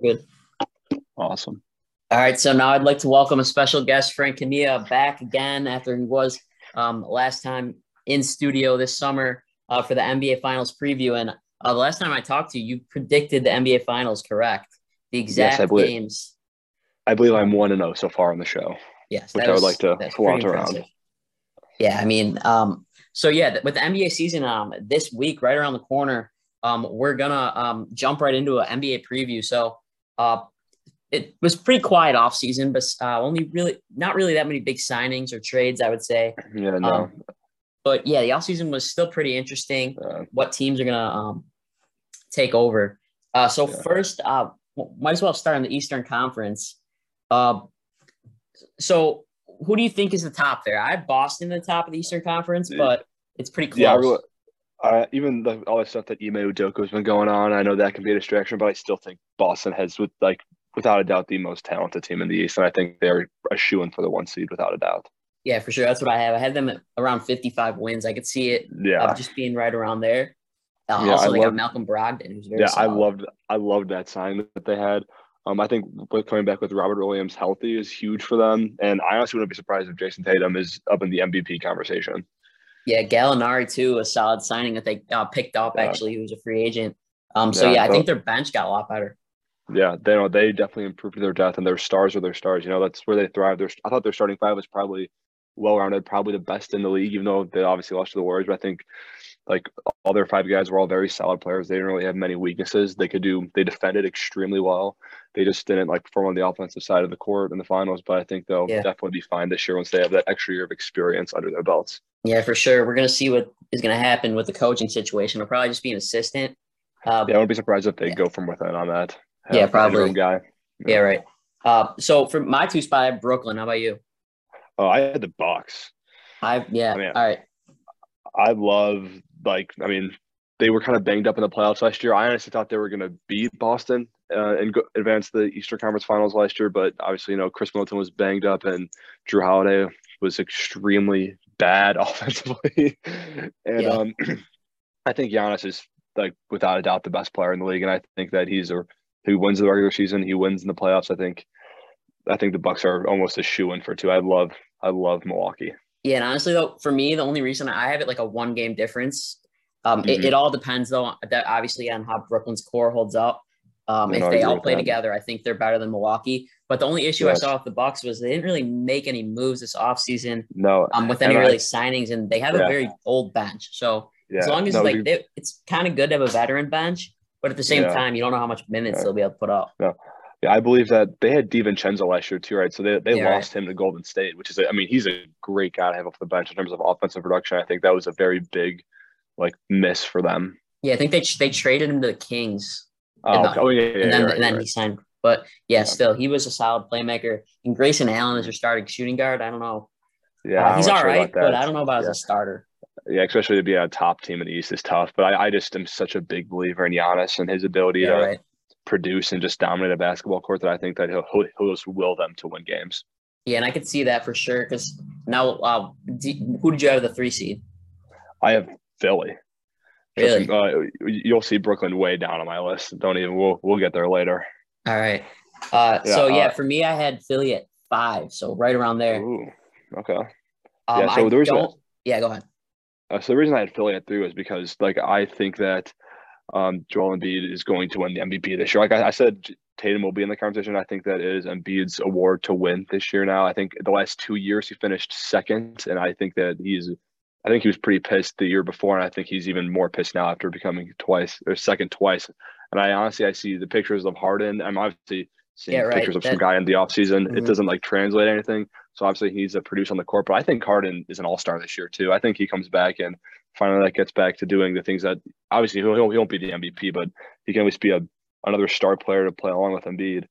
Good. Awesome. All right, so now I'd like to welcome a special guest, Frank Cunnea, back again after he was um, last time in studio this summer uh, for the NBA Finals preview. And uh, the last time I talked to you, you predicted the NBA Finals correct, the exact Yes, I believe- games. I believe I'm one and zero so far on the show. Yes, Which that I would like to flaunt around. Yeah, I mean, um, so yeah, with the NBA season um, this week, right around the corner, um, we're gonna um, jump right into an NBA preview. So uh, it was pretty quiet off season, but uh, only really not really that many big signings or trades, I would say. Yeah, no. Um, But yeah, the off season was still pretty interesting. uh, What teams are gonna um, take over? Uh, so Yeah. first, uh, might as well start in the Eastern Conference. Uh, so who do you think is the top there? I have Boston the top of the Eastern Conference, Yeah. but it's pretty close. yeah, I really, I, even the, all the stuff that Ime Udoka has been going on, I know that can be a distraction, but I still think Boston has, with like, without a doubt, the most talented team in the East, and I think they're a shoe in for the one seed without a doubt. Yeah, for sure. That's what I have. I had them at around 55 wins. I could see it Yeah, uh, just being right around there. Uh, Yeah, also, I they got love- Malcolm Brogdon, who's very yeah, I loved, I loved that sign that they had. Um, I think with coming back with Robert Williams healthy is huge for them, and I honestly wouldn't be surprised if Jayson Tatum is up in the MVP conversation. Yeah, Gallinari too, a solid signing that they uh, picked up. Yeah. Actually, he was a free agent. Um, so Yeah, yeah, I so- think their bench got a lot better. Yeah, they know they definitely improved to their depth, and their stars are their stars. You know, that's where they thrive. Their, I thought their starting five was probably well rounded, probably the best in the league, even though they obviously lost to the Warriors. But I think like all their five guys were all very solid players. They didn't really have many weaknesses. They could do. They defended extremely well. They just didn't like perform on the offensive side of the court in the finals. But I think they'll Yeah. definitely be fine this year once they have that extra year of experience under their belts. Yeah, for sure. We're gonna see what is gonna happen with the coaching situation. It'll probably just be an assistant. Uh, Yeah, I wouldn't be surprised if they Yeah. go from within on that. Yeah, probably. guy. yeah, right. Uh, so for my two spot, I have Brooklyn. How about you? Oh, I had the Bucks. I yeah. I mean, all right. I love like I mean they were kind of banged up in the playoffs last year. I honestly thought they were going to beat Boston uh, and go, advance the Eastern Conference Finals last year, but obviously you know Khris Middleton was banged up and Jrue Holiday was extremely bad offensively, and Yeah. um, I think Giannis is like without a doubt the best player in the league, and I think that he's a he wins the regular season, he wins in the playoffs. I think I think the Bucks are almost a shoe in for two. I love I love Milwaukee. Yeah, and honestly though, for me, the only reason I have it like a one game difference. Um, it, Mhm. it all depends though, that obviously on how Brooklyn's core holds up. Um, if they all play together, I think they're better than Milwaukee. But the only issue Yes. I saw with the Bucks was they didn't really make any moves this offseason No, um, with any I- really signings, and they have a very old bench. So yeah, as long as no, like they, it's kind of good to have a veteran bench, but at the same Yeah. time, you don't know how much minutes Yeah. they'll be able to put up. Yeah, yeah. I believe that they had DiVincenzo last year too, right? So they, they Yeah, right. lost him to Golden State, which is, a, I mean, he's a great guy to have off the bench in terms of offensive production. I think that was a very big, like, miss for them. Yeah, I think they they traded him to the Kings. Oh, okay. oh yeah, yeah, and then right, and then you're he signed. But yeah, still, he was a solid playmaker. And Grayson Allen is your starting shooting guard. I don't know. yeah, Uh, he's all sure right, but. I don't know about as a starter. Yeah, especially to be a top team in the East is tough. But I, I just am such a big believer in Giannis and his ability Yeah, to right. produce and just dominate a basketball court that I think that he'll he'll, he'll just will them to win games. Yeah, and I could see that for sure. Because now, uh, do, who did you have the three seed? I have Philly. Really? Uh, you'll see Brooklyn way down on my list. Don't even. We'll we'll get there later. All right. Uh, Yeah, so yeah, uh, for me, I had Philly at five, so right around there. Ooh, okay. Um, yeah, so I the reason- Yeah, go ahead. Uh, so the reason I had Philly at three was because like I think that um, Joel Embiid is going to win the MVP this year. Like I, I said, Tatum will be in the conversation. I think that is Embiid's award to win this year. Now I think the last two years he finished second, and I think that he's. I think he was pretty pissed the year before, and I think he's even more pissed now after becoming twice or second twice. And I honestly, I see the pictures of Harden. I'm obviously seeing Yeah, right. pictures of some guy in the offseason. Mhm. It doesn't like translate anything. So obviously he's a producer on the court. But I think Harden is an all star this year too. I think he comes back and finally that gets back to doing the things that obviously he'll, he'll, he won't be the MVP, but he can at least be a another star player to play along with Embiid.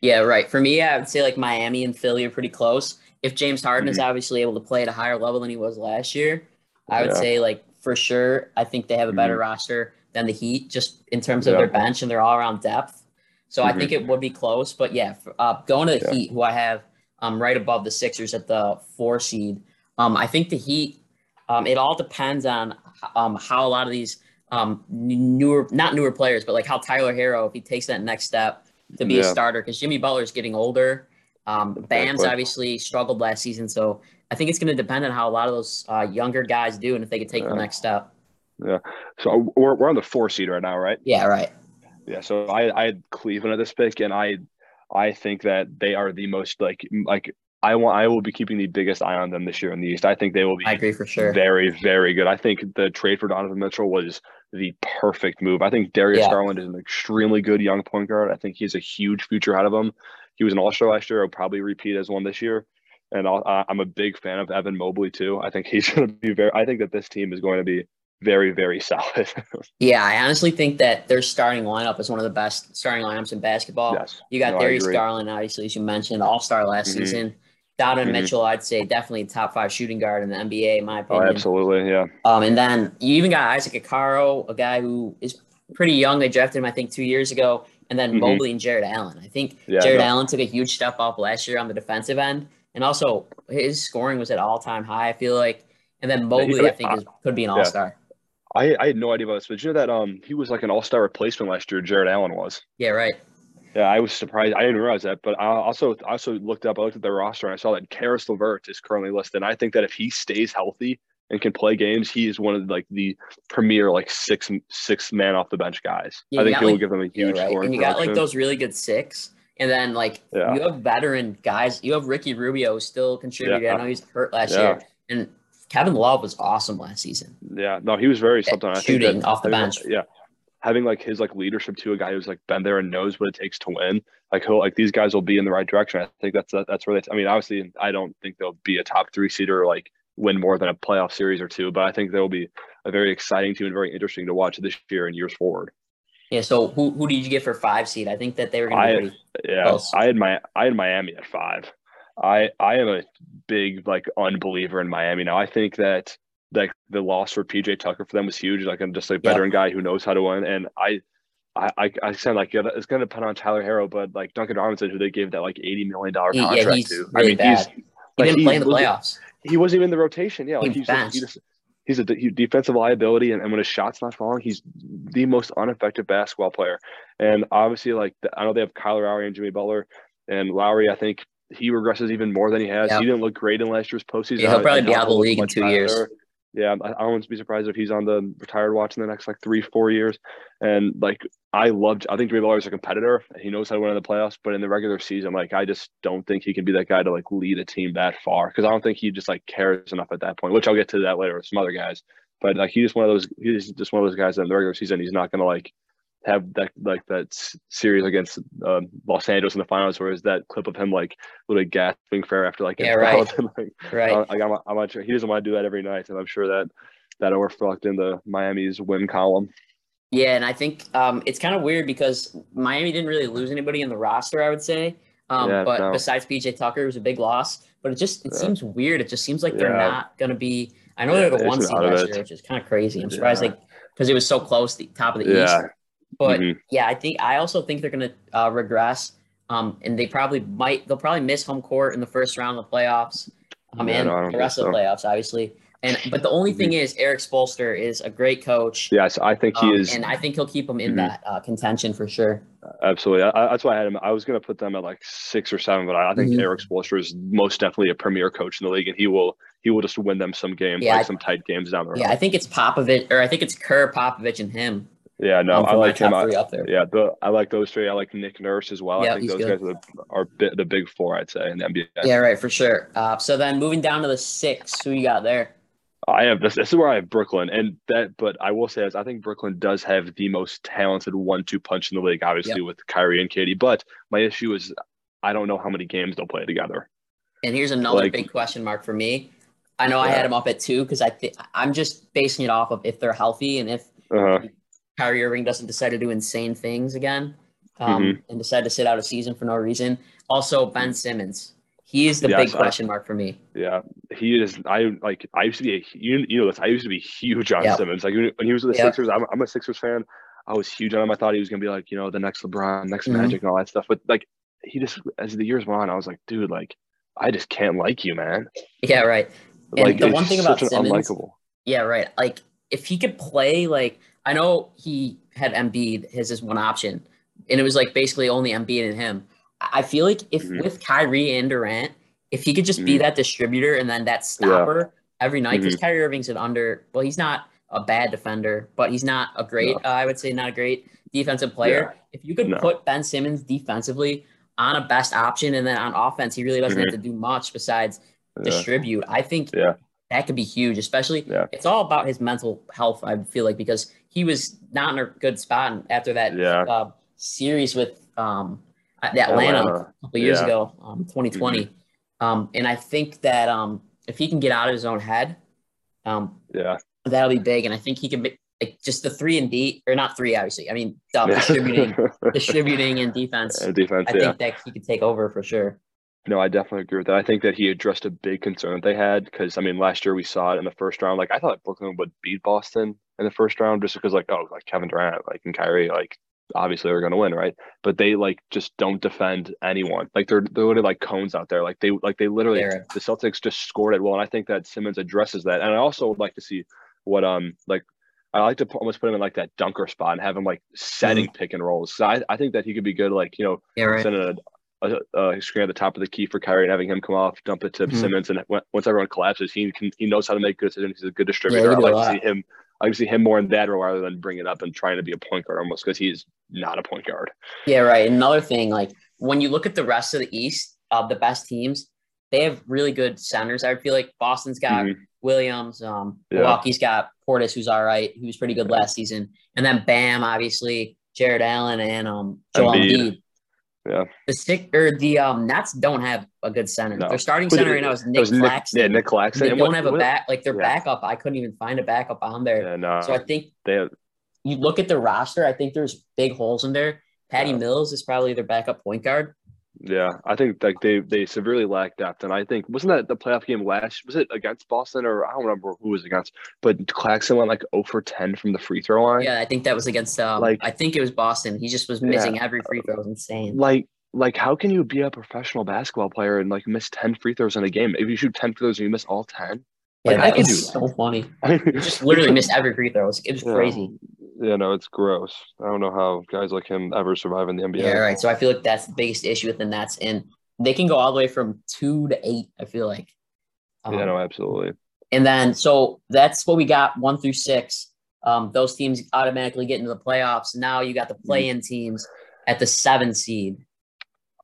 Yeah, right. For me, I would say like Miami and Philly are pretty close. If James Harden is obviously able to play at a higher level than he was last year, I would Mm-hmm. Yeah. say like for sure, I think they have a better Mhm. roster than the Heat, just in terms of Yeah. their bench and their all around depth. So I Mhm. think it would be close. But yeah, uh, going to the Yeah. Heat, who I have um, right above the Sixers at the four seed. Um, I think the Heat. Um, it all depends on um, how a lot of these um, newer, not newer players, but like how Tyler Herro, if he takes that next step to be yeah. a starter, because Jimmy Butler is getting older. Um, Bam's obviously struggled last season, so I think it's going to depend on how a lot of those uh, younger guys do and if they can take yeah. the next step. Yeah. So we're, we're on the four seed right now, right? Yeah, right. Yeah. So I, I had Cleveland at this pick, and I I think that they are the most like like I want I will be keeping the biggest eye on them this year in the East. I think they will be I agree for sure. Very, very good. I think the trade for Donovan Mitchell was the perfect move. I think Darius yeah. Garland is an extremely good young point guard. I think he has a huge future ahead of him. He was an All Star last year. I'll probably repeat as one this year. And i am a big fan of Evan Mobley too. I think he's going to be very. I think that this team is going to be very, very solid. yeah, I honestly think that their starting lineup is one of the best starting lineups in basketball. Yes. You got no, Darius Garland, obviously, as you mentioned, All Star last mm-hmm. season. Donovan mm-hmm. Mitchell, I'd say definitely top five shooting guard in the NBA, in my oh, opinion. Oh, absolutely, yeah. Um, and then you even got Isaac Okoro, a guy who is pretty young. They drafted him, I think, two years ago. And then mm-hmm. Mobley and Jarrett Allen. I think yeah, no. Allen took a huge step up last year on the defensive end, and also his scoring was at all time high. I feel like, and then Mobley, I think, is, could be an all star. I, I had no idea about this, but you know that um he was like an all star replacement last year. Jarrett Allen was. Yeah, right. Yeah, I was surprised. I didn't realize that, but I also also looked up. I looked at the roster and I saw that Caris LeVert is currently listed. And I think that if he stays healthy and can play games, he is one of like the premier like six six man off the bench guys. Yeah, I think he will give them a huge yeah, right. And you got like those really good six, and then like yeah. you have veteran guys. You have Ricky Rubio still contributing. I know he's hurt last year, and Kevin Love was awesome last season. Yeah, no, he was very something. I shooting think that, off the bench. Yeah, having like his like leadership to a guy who's like been there and knows what it takes to win. Like he'll like these guys will be in the right direction. I think that's that's where they. I mean, obviously, I don't think they'll be a top three seeder or like win more than a playoff series or two, but I think they'll be a very exciting team and very interesting to watch this year and years forward. Yeah. So who who did you get for five seed? I think that they were going to be yeah. Close. I had my I had Miami at five. I I am a big like unbeliever in Miami now. I think that like the loss for PJ Tucker for them was huge. Like I'm just a veteran guy who knows how to win, and I. I, I, said like yeah, it's going to depend on Tyler Herro, but like Duncan Robinson, who they gave that like eighty million dollar contract yeah, to. Really I mean, bad. he's he didn't play in the playoffs. He wasn't even in the rotation. Yeah, like he's, just, he just, he's a defensive liability, and, and when his shot's not falling, he's the most ineffective basketball player. And obviously, like I know they have Kyle Lowry and Jimmy Butler, and Lowry, I think he regresses even more than he has. Yep. He didn't look great in last year's postseason. Yeah, he'll probably be out of the league in two years. Yeah, I, I wouldn't be surprised if he's on the retired watch in the next like three, four years. And like, I loved, I think Jimmy Butler is a competitor. He knows how to win in the playoffs, but in the regular season, like, I just don't think he can be that guy to like lead a team that far because I don't think he just like cares enough at that point, which I'll get to that later with some other guys. But like, he's just one of those, he's just one of those guys that in the regular season, he's not going to like have that like that series against um, Los Angeles in the finals, where is that clip of him like literally gasping for air after like yeah right and, like, right uh, like I'm, I'm not sure he doesn't want to do that every night, and I'm sure that that overclocked in the Miami's win column. Yeah, and I think um, it's kind of weird because Miami didn't really lose anybody in the roster, I would say. Um, yeah, but no. besides PJ Tucker, it was a big loss. But it just it yeah. seems weird. It just seems like they're yeah. not going to be. I know they're the one seed last year, which is kind of crazy. I'm surprised, like because it was so close, the top of the East. But mm-hmm. yeah, I think I also think they're going to uh, regress. Um, and they probably might they'll probably miss home court in the first round of the playoffs. Um, yeah, and the rest so. of the playoffs, obviously. And but the only thing mm-hmm. is, Erik Spoelstra is a great coach. Yes, I think he um, is, and I think he'll keep them in mm-hmm. that uh, contention for sure. Absolutely, I, that's why I had him. I was going to put them at like six or seven, but I, I think mm-hmm. Erik Spoelstra is most definitely a premier coach in the league, and he will he will just win them some games, yeah, like some tight games down the road. Yeah, I think it's Popovich, or I think it's Kerr, Popovich, and him. Yeah, no, I like him. I, up there. Yeah, the, I like those three. I like Nick Nurse as well. I think those good. guys are, are the, the big four, I'd say, in the NBA. Yeah, right, for sure. Uh, so then moving down to the six, who you got there? I have this. This is where I have Brooklyn, and that. But I will say, as I think Brooklyn does have the most talented one-two punch in the league, obviously yep. with Kyrie and Katie. But my issue is, I don't know how many games they'll play together. And here's another like, big question mark for me. I know yeah. I had them up at two because I think I'm just basing it off of if they're healthy and if uh-huh. Kyrie Irving doesn't decide to do insane things again um, mm-hmm. and decide to sit out a season for no reason. Also, Ben Simmons. He is the yes, big question I, mark for me. Yeah, he is. I like. I used to be a you, you know this. I used to be huge on yep. Simmons. Like when he was with the yep. Sixers, I'm, I'm, a Sixers fan. I was huge on him. I thought he was gonna be like you know the next LeBron, next mm-hmm. Magic, and all that stuff. But like he just as the years went on, I was like, dude, like I just can't like you, man. Yeah, right. And like the one thing about Simmons, unlikable. Yeah, right. Like if he could play like I know he had Embiid his is one option, and it was like basically only Embiid and him. I feel like if mm-hmm. with Kyrie and Durant, if he could just mm-hmm. be that distributor and then that stopper yeah. every night, because mm-hmm. Kyrie Irving's an under. Well, he's not a bad defender, but he's not a great. No. Uh, I would say not a great defensive player. Yeah. If you could no. put Ben Simmons defensively on a best option, and then on offense, he really doesn't have mm-hmm. to do much besides yeah. distribute. I think yeah. that could be huge, especially yeah. it's all about his mental health. I feel like because he was not in a good spot after that yeah. uh, series with um, Atlanta, Atlanta. a couple years ago, um, 2020. Mm-hmm. Um, and I think that um, if he can get out of his own head, um, yeah, that'll be big. And I think he can make like just the three and D or not three, obviously. I mean, distributing, distributing and defense. And defense. I yeah. think that he could take over for sure. No, I definitely agree with that. I think that he addressed a big concern that they had because I mean, last year we saw it in the first round. Like I thought Brooklyn would beat Boston in the first round just because like oh like Kevin Durant like and Kyrie like obviously they're going to win right but they like just don't defend anyone like they're they're literally like cones out there like they like they literally the Celtics just scored it well and I think that Simmons addresses that and I also would like to see what um like I like to almost put him in like that dunker spot and have him like setting mm-hmm. pick and rolls. So I, I think that he could be good, like you know, yeah, right. sending a, a, a, screen at the top of the key for Kyrie and having him come off, dump it to mm-hmm. Simmons, and once everyone collapses, he can he knows how to make good decisions. He's a good distributor. Yeah, I like to see him. I see him more in that role rather than bring it up and trying to be a point guard almost because he's not a point guard. Yeah, right. Another thing, like when you look at the rest of the East of the best teams, they have really good centers. I feel like Boston's got mm-hmm. Williams, um, yeah. Milwaukee's got Portis, who's all right, who was pretty good last season, and then Bam, obviously Jarrett Allen and um Joel Embiid. Embiid. Yeah. The stick or the um Nets don't have a good center. No. Their starting center right now is Nick Claxton. yeah, Nick Claxton. They and don't what, have a back like their yeah. backup. I couldn't even find a backup on there. Yeah, no. So I think they have, you look at the roster. I think there's big holes in there. Patty yeah. Mills is probably their backup point guard. Yeah, I think like they they severely lack depth, and I think wasn't that the playoff game last? Was it against Boston or I don't remember who was against? But Claxton went like 0 for 10 from the free throw line. Yeah, I think that was against. Um, like I think it was Boston. He just was missing yeah, every free throw. It was insane. Like like how can you be a professional basketball player and like miss 10 free throws in a game? If you shoot 10 free throws and you miss all 10, yeah, like, that is so funny. you just literally missed every free throw. It was, it was yeah. crazy. Yeah, no, it's gross. I don't know how guys like him ever survive in the NBA. Yeah, right. So I feel like that's the biggest issue with the Nets, and they can go all the way from two to eight. I feel like. Um, yeah, no, absolutely. And then so that's what we got one through six. Um, those teams automatically get into the playoffs. Now you got the mm-hmm. play-in teams at the seven seed.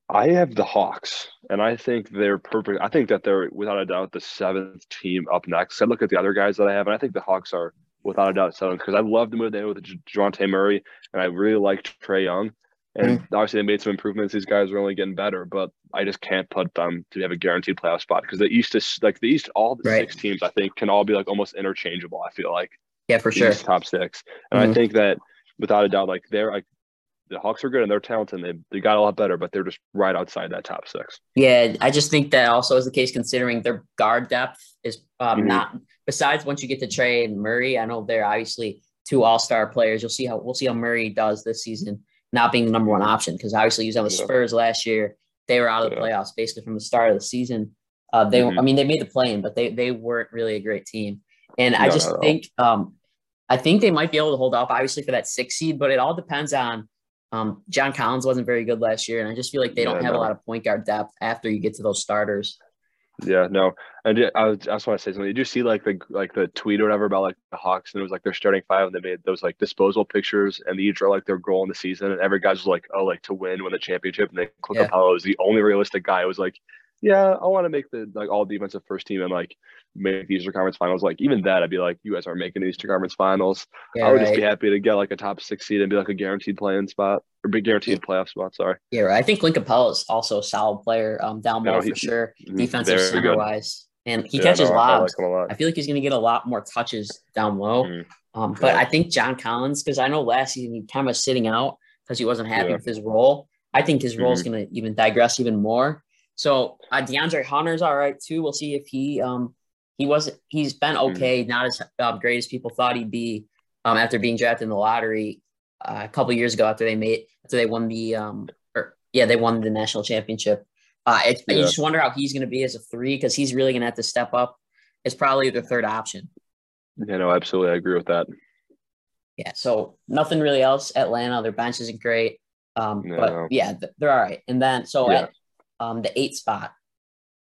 I have the Hawks, and I think they're perfect. I think that they're without a doubt the seventh team up next. I look at the other guys that I have, and I think the Hawks are without a doubt seventh because I love the move they made with Dejounte Murray, and I really liked Trae Young. And mm-hmm. obviously, they made some improvements. These guys are only getting better, but I just can't put them to have a guaranteed playoff spot because the East is like the East. All the right. six teams, I think, can all be like almost interchangeable. I feel like. Yeah, for sure. Top six, and mm-hmm. I think that without a doubt, like they're like the Hawks are good and they're talented. And they they got a lot better, but they're just right outside that top six. Yeah, I just think that also is the case considering their guard depth is um, mm-hmm. not. Besides, once you get to Trae and Murray, I know they're obviously two All Star players. You'll see how we'll see how Murray does this season not being the number one option because obviously he's on the yeah. Spurs last year. They were out of the yeah. playoffs basically from the start of the season. Uh, they, mm-hmm. I mean, they made the play in, but they they weren't really a great team. And no, I just think, um, I think they might be able to hold up, obviously, for that six seed. But it all depends on. Um, John Collins wasn't very good last year, and I just feel like they don't have no. a lot of point guard depth after you get to those starters. Yeah, no, I did. I, was, I just want to say something. Did you see like the like the tweet or whatever about like the Hawks and it was like they're starting five and they made those like disposal pictures and they each are like their goal in the season and every guy's like oh like to win win the championship and then Clint yeah. Capela was the only realistic guy. It was like yeah, I want to make the like all defensive first team and like make these conference finals. Like even that, I'd be like, you guys aren't making these conference finals. Yeah, I would right. just be happy to get like a top six seed and be like a guaranteed playing spot or be guaranteed playoff spot. Sorry. Yeah, right. I think Clint Capela is also a solid player um, down low no, for sure, mm-hmm. defensive center wise, and he yeah, catches no, lobs. I, like I, feel like he's going to get a lot more touches down low. Mm-hmm. Um, but yeah. I think John Collins, because I know last season he kind of was sitting out because he wasn't happy with his role. I think his role is mm-hmm. going to even digress even more. So uh, DeAndre Hunter's all right too. We'll see if he um he wasn't he's been mm-hmm. okay, not as um, great as people thought he'd be um after being drafted in the lottery uh, a couple years ago after they made after they won the um or yeah they won the national championship. Uh, it, yeah. you just wonder how he's going to be as a three because he's really going to have to step up. It's probably the third option. Yeah, no, absolutely, I agree with that. Yeah, so nothing really else. Atlanta, their bench isn't great. Um, No. but yeah, they're all right. And then so Yeah. at um the eight spot,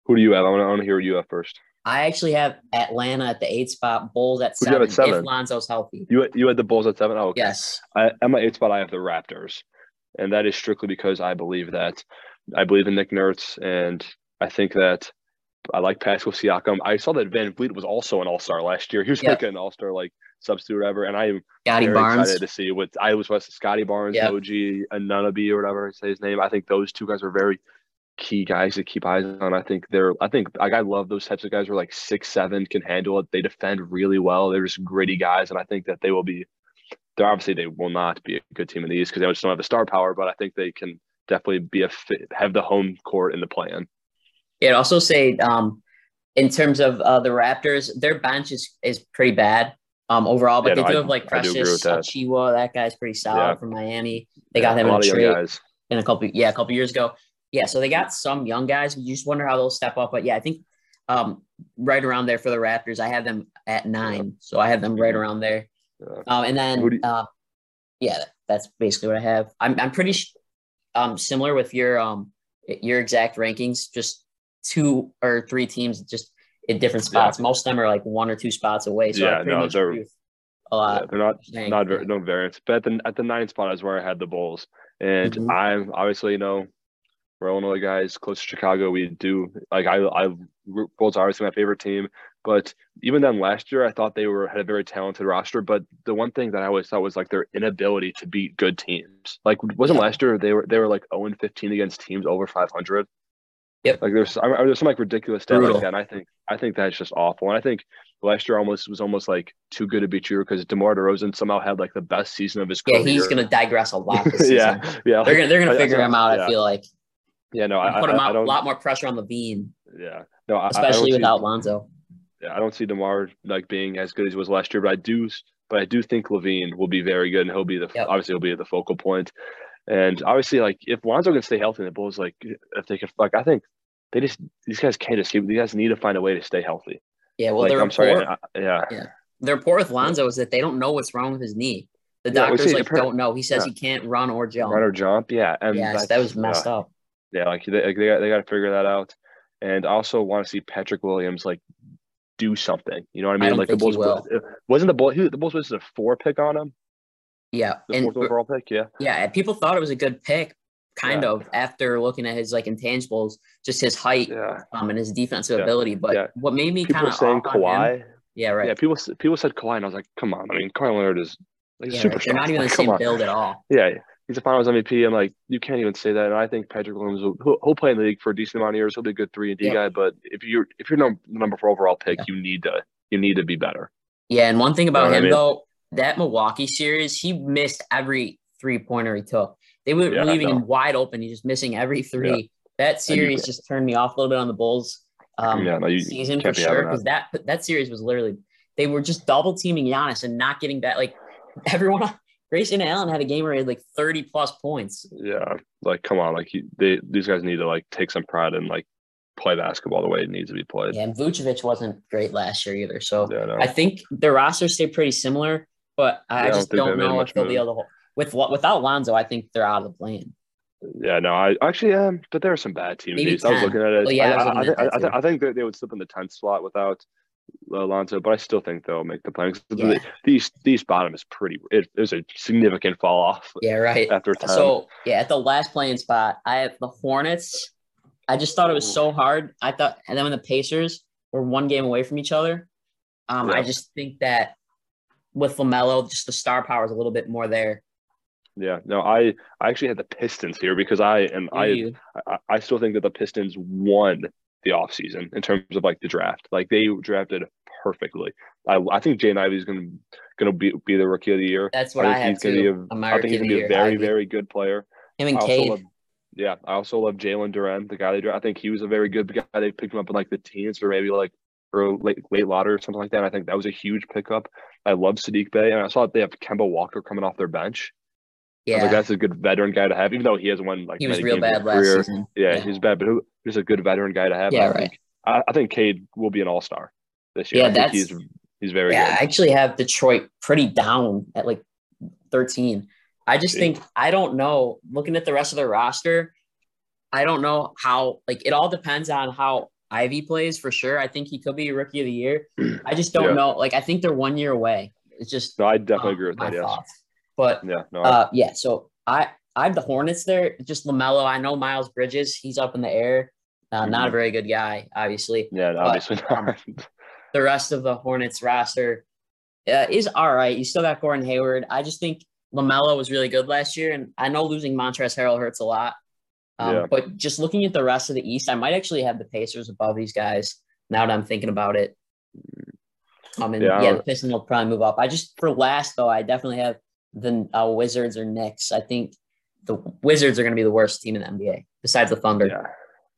Who do you have? I want to, hear what you have first. I actually have Atlanta at the eight spot, Bulls at you have seven, if seven? Lonzo's healthy. You you had the Bulls at seven. Oh, okay. Yes. I, at my eight spot, I have the Raptors, and that is strictly because I believe that I believe in Nick Nurse, and I think that I like Pascal Siakam. I saw that VanVleet was also an All Star last year. He was Yeah. like an All Star like substitute or whatever, and I am Scottie very Barnes. excited to see what I was with Scottie Barnes, Yeah. OG, Anunoby or whatever I say his name. I think those two guys are very key guys to keep eyes on. I think they're I think like I love those types of guys who are like six seven, can handle it. They defend really well. They're just gritty guys, and I think that they will be. They're obviously they will not be a good team in the East because they just don't have the star power, but I think they can definitely be a fit, have the home court in the plan. I'd also say um in terms of uh, the Raptors, their bench is, is pretty bad um overall, but Yeah, they no, do I- have like Precious with that. Guy's pretty solid Yeah. from Miami. They got him in a lot of young trade in a couple yeah, a couple years ago. Yeah, so they got some young guys. You just wonder how they'll step up. But yeah, I think um right around there for the Raptors. I have them at nine. So I have them right around there. Yeah. Um and Mm-hmm. Then you- uh yeah, that's basically what I have. I'm I'm pretty sh- um similar with your um your exact rankings, just two or three teams just in different spots. Most of them are like one or two spots away. So I Yeah, pretty no, they're- agree with a Yeah, lot. they're not Dang, not very, no variance. But at the at the ninth spot is where I had the Bulls, and Mhm. I'm obviously you know we're Illinois guys close to Chicago. We do like I I Bulls are obviously my favorite team, but even then last year I thought they were had a very talented roster. But the one thing that I always thought was like their inability to beat good teams. Like wasn't last year they were they were like 0 and 15 against teams over 500. Yep. Like there's I, there's some like ridiculous stat Brutal. like that, and I think I think that's just awful. And I think last year almost was almost like too good to be true because DeMar DeRozan somehow had like the best season of his career. Yeah, he's gonna digress a lot this season. yeah, yeah, They're gonna they're gonna I- I figure don't- him out. yeah. I feel like yeah. No, I, put him I out a lot more pressure on LaVine, Yeah, no, I, I especially see- without Lonzo. yeah, I don't see DeMar like being as good as he was last year, but I do, but I do think LaVine will be very good, and he'll be the Yep. obviously he'll be at the focal point. and obviously like if Lonzo can stay healthy, and the Bulls like if they could like I think they just these guys can't escape. These guys need to find a way to stay healthy. Yeah, well, like the I'm sorry, report, I- yeah, the report with Lonzo is that they don't know what's wrong with his knee. The Yeah, doctors see, like don't know. He says yeah. he can't run or jump. run or jump, yeah, and yeah, that's- that was messed yeah. up. Yeah, like they like, they got they got to figure that out, and I also want to see Patrick Williams like do something. You know what I mean? don't like the he Bulls wasn't the Bulls he, the Bulls was a four pick on him, Yeah, the and fourth overall pick. Yeah, yeah, people thought it was a good pick, kind Yeah. of after looking at his like intangibles, just his height yeah. um and his defensive Yeah. ability. But what made me kind of saying Kawhi. Yeah, right. Yeah, people people said Kawhi, and I was like, come on. I mean, Kawhi Leonard is like Yeah, super. right. They're not even the same build at all. Yeah, he's a Finals MVP. I'm like, you can't even say that. And I think Patrick Williams will he'll, he'll play in the league for a decent amount of years. He'll be a good three and D Yep. guy. But if you're if you're number number four overall pick, Yeah. you need to you need to be better. Yeah, and one thing about know what I him mean? though, that Milwaukee series, he missed every three pointer he took. They were Yeah, leaving him wide open. He's just missing every three. That series just turned me off a little bit on the Bulls um, Yeah, no, you season for be sure because that that series was literally they were just double teaming Giannis and not getting that. Like everyone, Grayson Allen had a game where he had like thirty plus points. Yeah, like come on, like he, they these guys need to like take some pride and like play basketball the way it needs to be played. Yeah, and Vucevic wasn't great last year either. So Yeah, no. I think their rosters stay pretty similar, but Yeah, I I don't just don't know if they'll be able to. With without Lonzo, I think they're out of the plan. Yeah, no, I actually am, but there are some bad teams. I was looking at it. Well, yeah, I I, I, I, think- I think that they would slip in the tenth slot without Alonso, but I still think they'll make the play. 'Cause the- Yeah. These these bottom is pretty. It, there's a significant fall off Yeah, right. after ten. So yeah, at the last playing spot, I have the Hornets. I just thought it was so hard. I thought, and then when the Pacers were one game away from each other, um, I just think that with LaMelo, just the star power is a little bit more there. yeah, no, I I actually had the Pistons here because I and I I, I still think that the Pistons won the offseason in terms of like the draft. Like they drafted perfectly. I, I think Jay Ivey is gonna gonna be be the rookie of the year. That's what I, think have he's gonna be a, I think he's gonna be a very very good player. him and I Cade. love, yeah, I also love Jalen Duren, the guy they draft. I think he was a very good guy. They picked him up in like the teens or maybe like or late late lottery or something like that. And I think that was a huge pickup. I love Saddiq Bey, and I saw that they have Kemba Walker coming off their bench. Yeah, like, that's a good veteran guy to have, even though he hasn't won like he was real bad last career. season. Yeah, Yeah. he's bad, but who- he's a good veteran guy to have. Yeah, I right. think I, I think Cade will be an all star this year. Yeah, I that's- he's he's very Yeah, good. I actually have Detroit pretty down at like 13. I just think I don't know. Looking at the rest of their roster, I don't know how. Like it all depends on how Ivey plays for sure. I think he could be rookie of the year. I just don't Yeah. know. Like I think they're one year away. It's just No, I definitely uh, agree with that. Yes. thoughts. But Yeah. No. Uh, yeah. So I I have the Hornets there. Just LaMelo. I know Miles Bridges. He's up in the air. Uh, Not a Mhm. very good guy, obviously. yeah. but, Obviously um, not. The rest of the Hornets roster uh, is all right. You still got Gordon Hayward. I just think LaMelo was really good last year, and I know losing Montrezl Harrell hurts a lot. Um, Yeah. But just looking at the rest of the East, I might actually have the Pacers above these guys now that I'm thinking about it. Um, and Yeah, yeah, the Pistons will probably move up. I just for last though, I definitely have the uh, Wizards or Knicks. I think the Wizards are going to be the worst team in the NBA besides the Thunder. Yeah.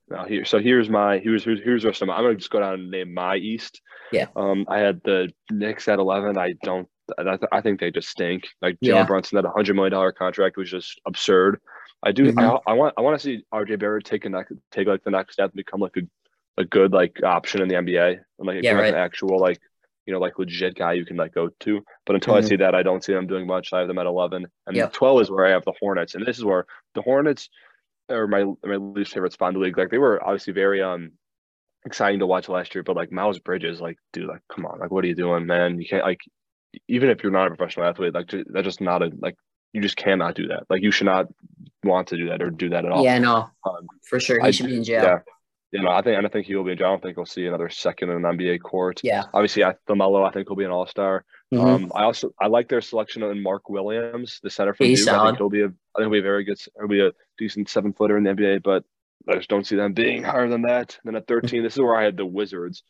Now here, so here's my here's here's here's the rest of my. I'm gonna just go down and name my East. Yeah. Um, I had the Knicks at 11. I don't. I, I think they just stink. Like Jalen Yeah. Brunson, that 100 million dollar contract was just absurd. I do. Mhm. I, I want. I want to see RJ Barrett take a next, take like the next step and become like a, a good like option in the NBA and like, Yeah, like right. an actual like you know like legit guy you can like go to. But until Mhm. I see that, I don't see them doing much. I have them at 11, and Yep. 12 is where I have the Hornets, and this is where the Hornets are my my least favorite spot in the league. Like they were obviously very um exciting to watch last year, but like Miles Bridges, like dude, like come on, like what are you doing, man? You can't like even if you're not a professional athlete, like that's just not a like you just cannot do that. Like you should not want to do that or do that at all. Yeah, no, Um, for sure. He I- should be in jail. yeah. You know, I think and I think he will be in jail. I don't think we'll see another second in an NBA court. Yeah. Obviously, I, LaMelo, I think he'll be an All Star. Mhm. Um, I also I like their selection in Mark Williams, the center He's Duke. I think he'll be a I think he'll be a very good he'll be a decent seven footer in the NBA, but I just don't see them being higher than that. Then at 13, this is where I had the Wizards.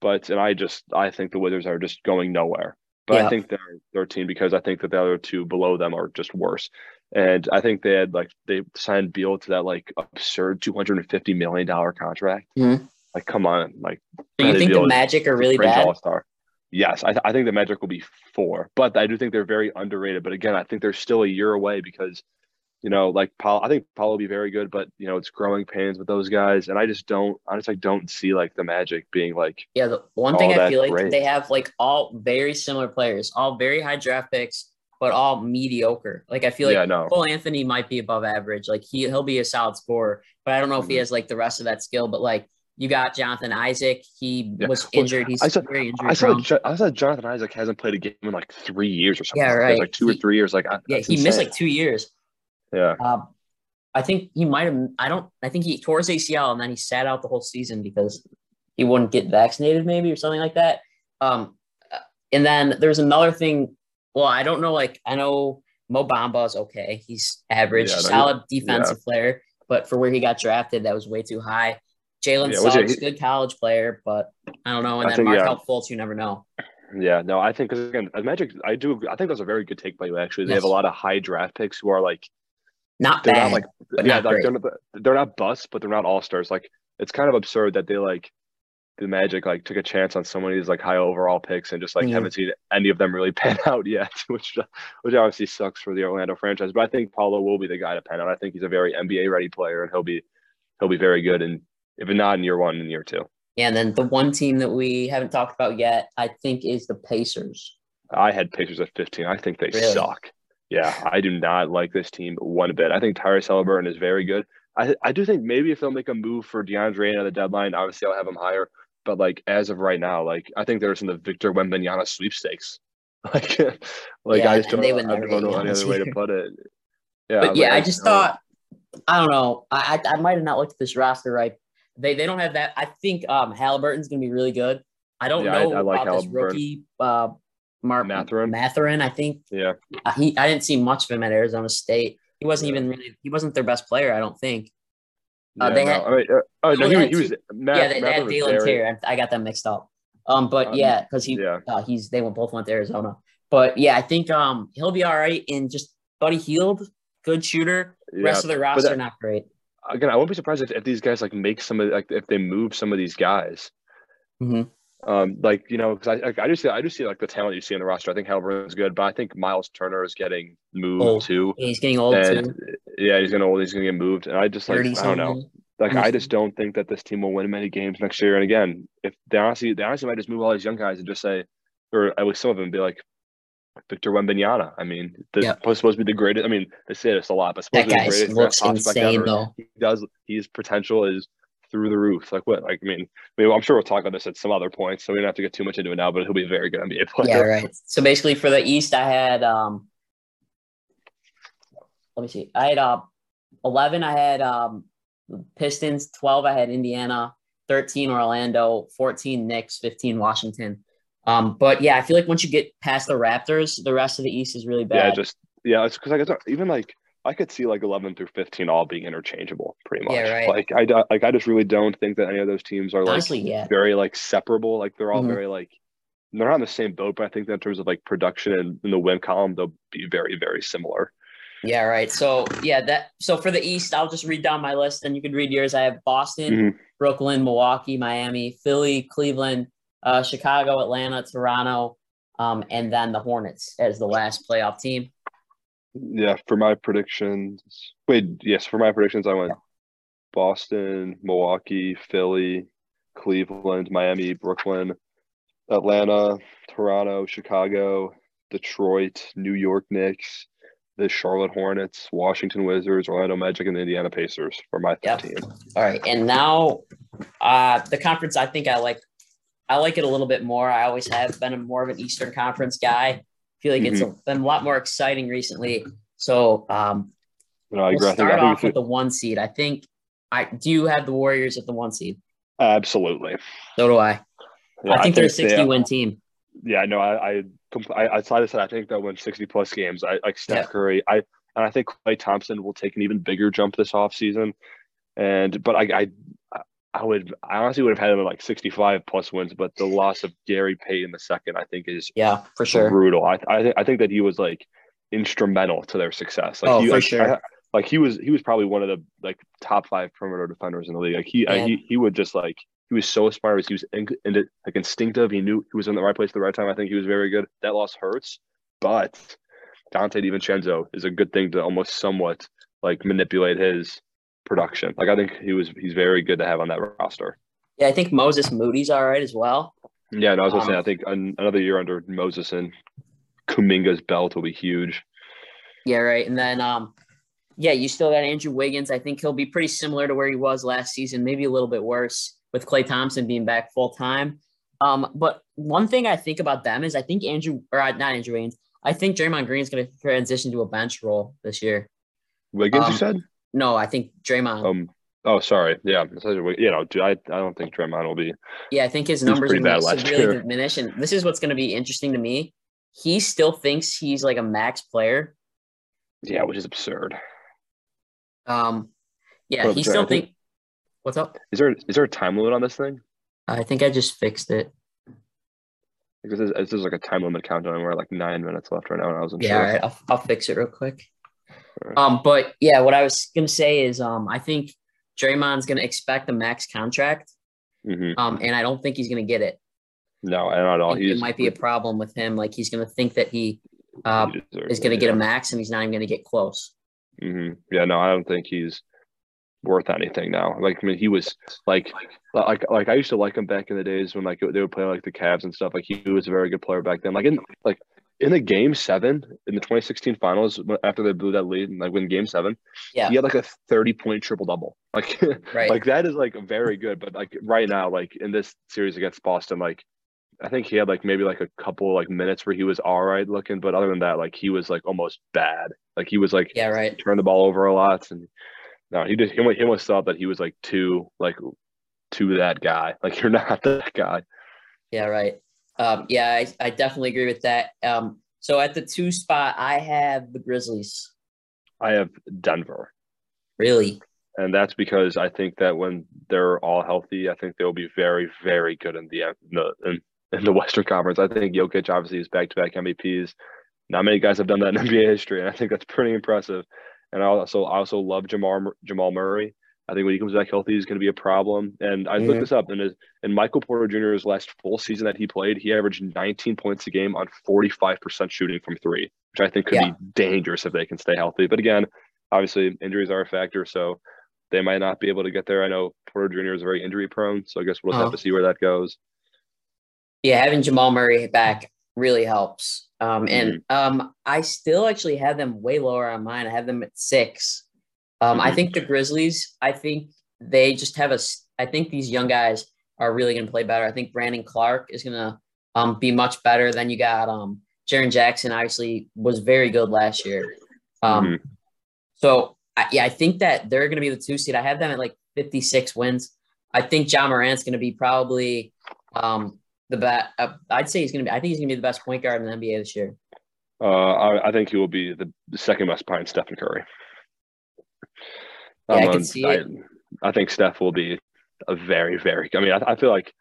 But and I just I think the Wizards are just going nowhere. But Yeah. I think they're 13 because I think that the other two below them are just worse. And I think they had like they signed Beal to that like absurd 250 million dollar contract. Mhm. Like, come on, like Do you think Beal the Magic are really bad? All star. Yes, I, I think the Magic will be four, but I do think they're very underrated. But again, I think they're still a year away because, you know, like Paul, I think Paul will be very good, but you know, it's growing pains with those guys, and I just don't, I just like don't see like the Magic being like, Yeah, the one thing I feel like great. they have like all very similar players, all very high draft picks, but all mediocre. Like I feel like yeah, no, Cole Anthony might be above average. Like he he'll be a solid scorer, but I don't know if he Mhm. has like the rest of that skill. But like you got Jonathan Isaac, he Yeah. was injured. He's I saw- very injury I saw I saw Jonathan Isaac hasn't played a game in like three years or something. Yeah, like right. like two or three years. Like, I- Yeah, he missed like two years. Yeah, Um, I think he might have. I don't. I think he tore his ACL and then he sat out the whole season because he wouldn't get vaccinated, maybe or something like that. Um, uh, and then there's another thing. Well, I don't know. Like I know Mo Bamba is okay. He's average, Yeah, no, he- solid defensive player, but for where he got drafted, that was way too high. Jalen Yeah, Suggs, good college player, but I don't know. And I then think, yeah. Markelle Fultz, you never know. yeah. No, I think because again, Magic, I do. I think that's a very good take by you. Actually, they have a lot of high draft picks who are like Not they're bad. not like yeah, not like they're not, they're not busts, but they're not all stars. Like it's kind of absurd that they like the Magic like took a chance on some of these like high overall picks and just like Mhm. haven't seen any of them really pan out yet, which which obviously sucks for the Orlando franchise. But I think Paolo will be the guy to pan out. I think he's a very NBA ready player and he'll be he'll be very good and if not in year one, in year two. Yeah, and then the one team that we haven't talked about yet, I think, is the Pacers. I had Pacers at 15. I think they Really? suck. Yeah, I do not like this team one bit. I think Tyrese Haliburton is very good. I I do think maybe if they'll make a move for DeAndre Ayton at the deadline, obviously I'll have him higher. But like as of right now, like I think there's in the Victor Wembanyama sweepstakes. Like, like Yeah, I just don't, they know, would I don't know any other way to put it. Yeah, but yeah, like, I just thought I don't know. I I, I might have not looked at this roster right. They they don't have that. I think um Haliburton's gonna be really good. I don't Yeah, know I like about this rookie uh Mark Mathurin. Mathurin. I think Yeah, uh, he I didn't see much of him at Arizona State. He wasn't Yeah. even really he wasn't their best player. I don't think. Uh, yeah, they no, had- I mean, uh, oh No, he, had he was Matt, yeah, they, they had Dalen Terry. I, I got them mixed up. Um, but Um, yeah, because he Yeah, uh, he's they went both went to Arizona. But yeah, I think um he'll be all right. And just Buddy Hield, good shooter. yeah. Rest of the roster that- not great. Again, I won't be surprised if, if these guys like make some of like if they move some of these guys. Mhm. Um, like you know, because I I just see I just see like the talent you see on the roster. I think Haliburton's good, but I think Miles Turner is getting moved Old. too. He's getting old And too. yeah, he's gonna he's gonna get moved, and I just like I don't know. Like I just don't think that this team will win many games next year. And again, if they honestly they honestly might just move all these young guys and just say, or at least some of them be like, Victor Wembanyama. I mean, this Yep. supposed to be the greatest. I mean, they say this a lot, but That supposed to be the greatest looks prospect insane ever. though. He does. His potential is through the roof. Like what? Like I mean, I mean, I'm sure we'll talk about this at some other point, so we don't have to get too much into it now. But he'll be a very good NBA player. Yeah, right. So basically for the East, I had um let me see. I had uh 11 I had um Pistons, 12 I had Indiana, 13 Orlando, 14 Knicks, 15 Washington. Um but yeah, I feel like once you get past the Raptors, the rest of the East is really bad. Yeah, just yeah. It's because I guess even like I could see like 11 through 15 all being interchangeable, pretty much. Yeah, right. Like I do- like I just really don't think that any of those teams are like Honestly, yeah. very like separable. Like they're all Mhm. very like they're not in the same boat, but I think that in terms of like production and in the win column, they'll be very very similar. Yeah, right. So yeah, that so for the East, I'll just read down my list and you can read yours. I have Boston, Mhm. Brooklyn, Milwaukee, Miami, Philly, Cleveland, uh, Chicago, Atlanta, Toronto, um, and then the Hornets as the last playoff team. Yeah, for my predictions. Wait, yes, for my predictions, I went Boston, Milwaukee, Philly, Cleveland, Miami, Brooklyn, Atlanta, Toronto, Chicago, Detroit, New York Knicks, the Charlotte Hornets, Washington Wizards, Orlando Magic, and the Indiana Pacers for my Yep. 13. All right, and now uh, the conference. I think I like. I like it a little bit more. I always have been a more of an Eastern Conference guy. I feel like it's a, been a lot more exciting recently. So um, No, I we'll agree. I think, start I think off it's- with the one seed. I think I do. You have the Warriors at the one seed. absolutely. So do I. Yeah, I think they're a they- 60 win team. Yeah, no, I, I, I, of that, I think they'll win 60 plus games. I like Steph Yeah. Curry. I, and I think Klay Thompson will take an even bigger jump this offseason. And, but I, I, I would, I honestly would have had him at like 65 plus wins, but the loss of Gary Payton in the second, I think is Yeah, for sure. brutal. I, I, thi- I think that he was like instrumental to their success. Like Oh, he, for like, sure. I- like he was, he was probably one of the like top five perimeter defenders in the league. Like he, I- he, he would just like, he was so smart. He was in, in, like instinctive. He knew he was in the right place at the right time. I think he was very good. That loss hurts, but Donte DiVincenzo is a good thing to almost somewhat like manipulate his production. Like I think he was he's very good to have on that roster. Yeah, I think Moses Moody's all right as well. Yeah, and I was gonna Um, say I think an, another year under Moses and Kuminga's belt will be huge. Yeah, right. And then, um, yeah, you still got Andrew Wiggins. I think he'll be pretty similar to where he was last season, maybe a little bit worse with Klay Thompson being back full time. Um, but one thing I think about them is I think Andrew, or uh, not Andrew Wiggins, I think Draymond Green is going to transition to a bench role this year. Wiggins, Um, you said? No, I think Draymond. Um. Oh, sorry. Yeah, I you know, I, I don't think Draymond will be. yeah, I think his numbers are going to severely diminish. And this is what's going to be interesting to me. He still thinks he's like a max player. Yeah, which is absurd. Um, yeah, he still think-. What's up? Is there is there a time limit on this thing? I think I just fixed it. Because this, this is like a time limit countdown. We're like nine minutes left right now, and I wasn't Yeah, sure. all right. I'll, I'll fix it real quick. Um, but yeah, what I was gonna say is, um, I think Draymond's gonna expect a max contract, hmm um, and I don't think he's gonna get it. No, not at all. it might be a problem with him. Like he's gonna think that he uh, he is gonna it, get yeah. a max, and he's not even gonna get close. hmm Yeah, no, I don't think he's worth anything now. Like, I mean, he was like, like, like I used to like him back in the days when like they would play like the Cavs and stuff. Like, he was a very good player back then. Like in like in the game seven in the 2016 finals after they blew that lead and like win game seven, Yeah. he had like a 30 point triple double. Like, Right. like that is like very good. But like right now, like in this series against Boston, like. I think he had like maybe like a couple like minutes where he was all right looking, but other than that, like he was like almost bad. Like he was like Yeah, right. turned the ball over a lot, and no, he just he almost, he almost thought that he was like too like to that guy. Like you're not that guy. Yeah, right. Um, yeah, I, I definitely agree with that. Um, so at the two spot, I have the Grizzlies. I have Denver, Really? and that's because I think that when they're all healthy, I think they'll be very very good in the in the in, in the Western Conference. I think Jokic obviously is back to back MVPs. Not many guys have done that in NBA history, and I think that's pretty impressive. And I also I also love Jamal Jamal Murray. I think when he comes back healthy, he's going to be a problem. And I looked Mhm. this up, and his in Michael Porter Jr.'s last full season that he played, he averaged 19 points a game on 45% shooting from three, which I think could Yeah. be dangerous if they can stay healthy. But again, obviously injuries are a factor, so they might not be able to get there. I know Porter Jr. is very injury prone, so I guess we'll just Uh-huh. have to see where that goes. Yeah, having Jamal Murray back, really helps. Um, and Mm-hmm. um, I still actually have them way lower on mine. I have them at six. Um, I Mhm. think the Grizzlies. I think they just have a. I think these young guys are really going to play better. I think Brandon Clarke is going to um, be much better. Then you got um, Jaren Jackson. Obviously, was very good last year. Um, Mhm. So I, yeah, I think that they're going to be the two seed. I have them at like fifty six wins. I think Ja Morant's going to be probably um, the best. Uh, I'd say he's going to be. I think he's going to be the best point guard in the NBA this year. Uh, I, I think he will be the, the second best behind Stephen Curry. Yeah, I Um, can see I, it. I think Steph will be a very, very. I mean, I, I feel like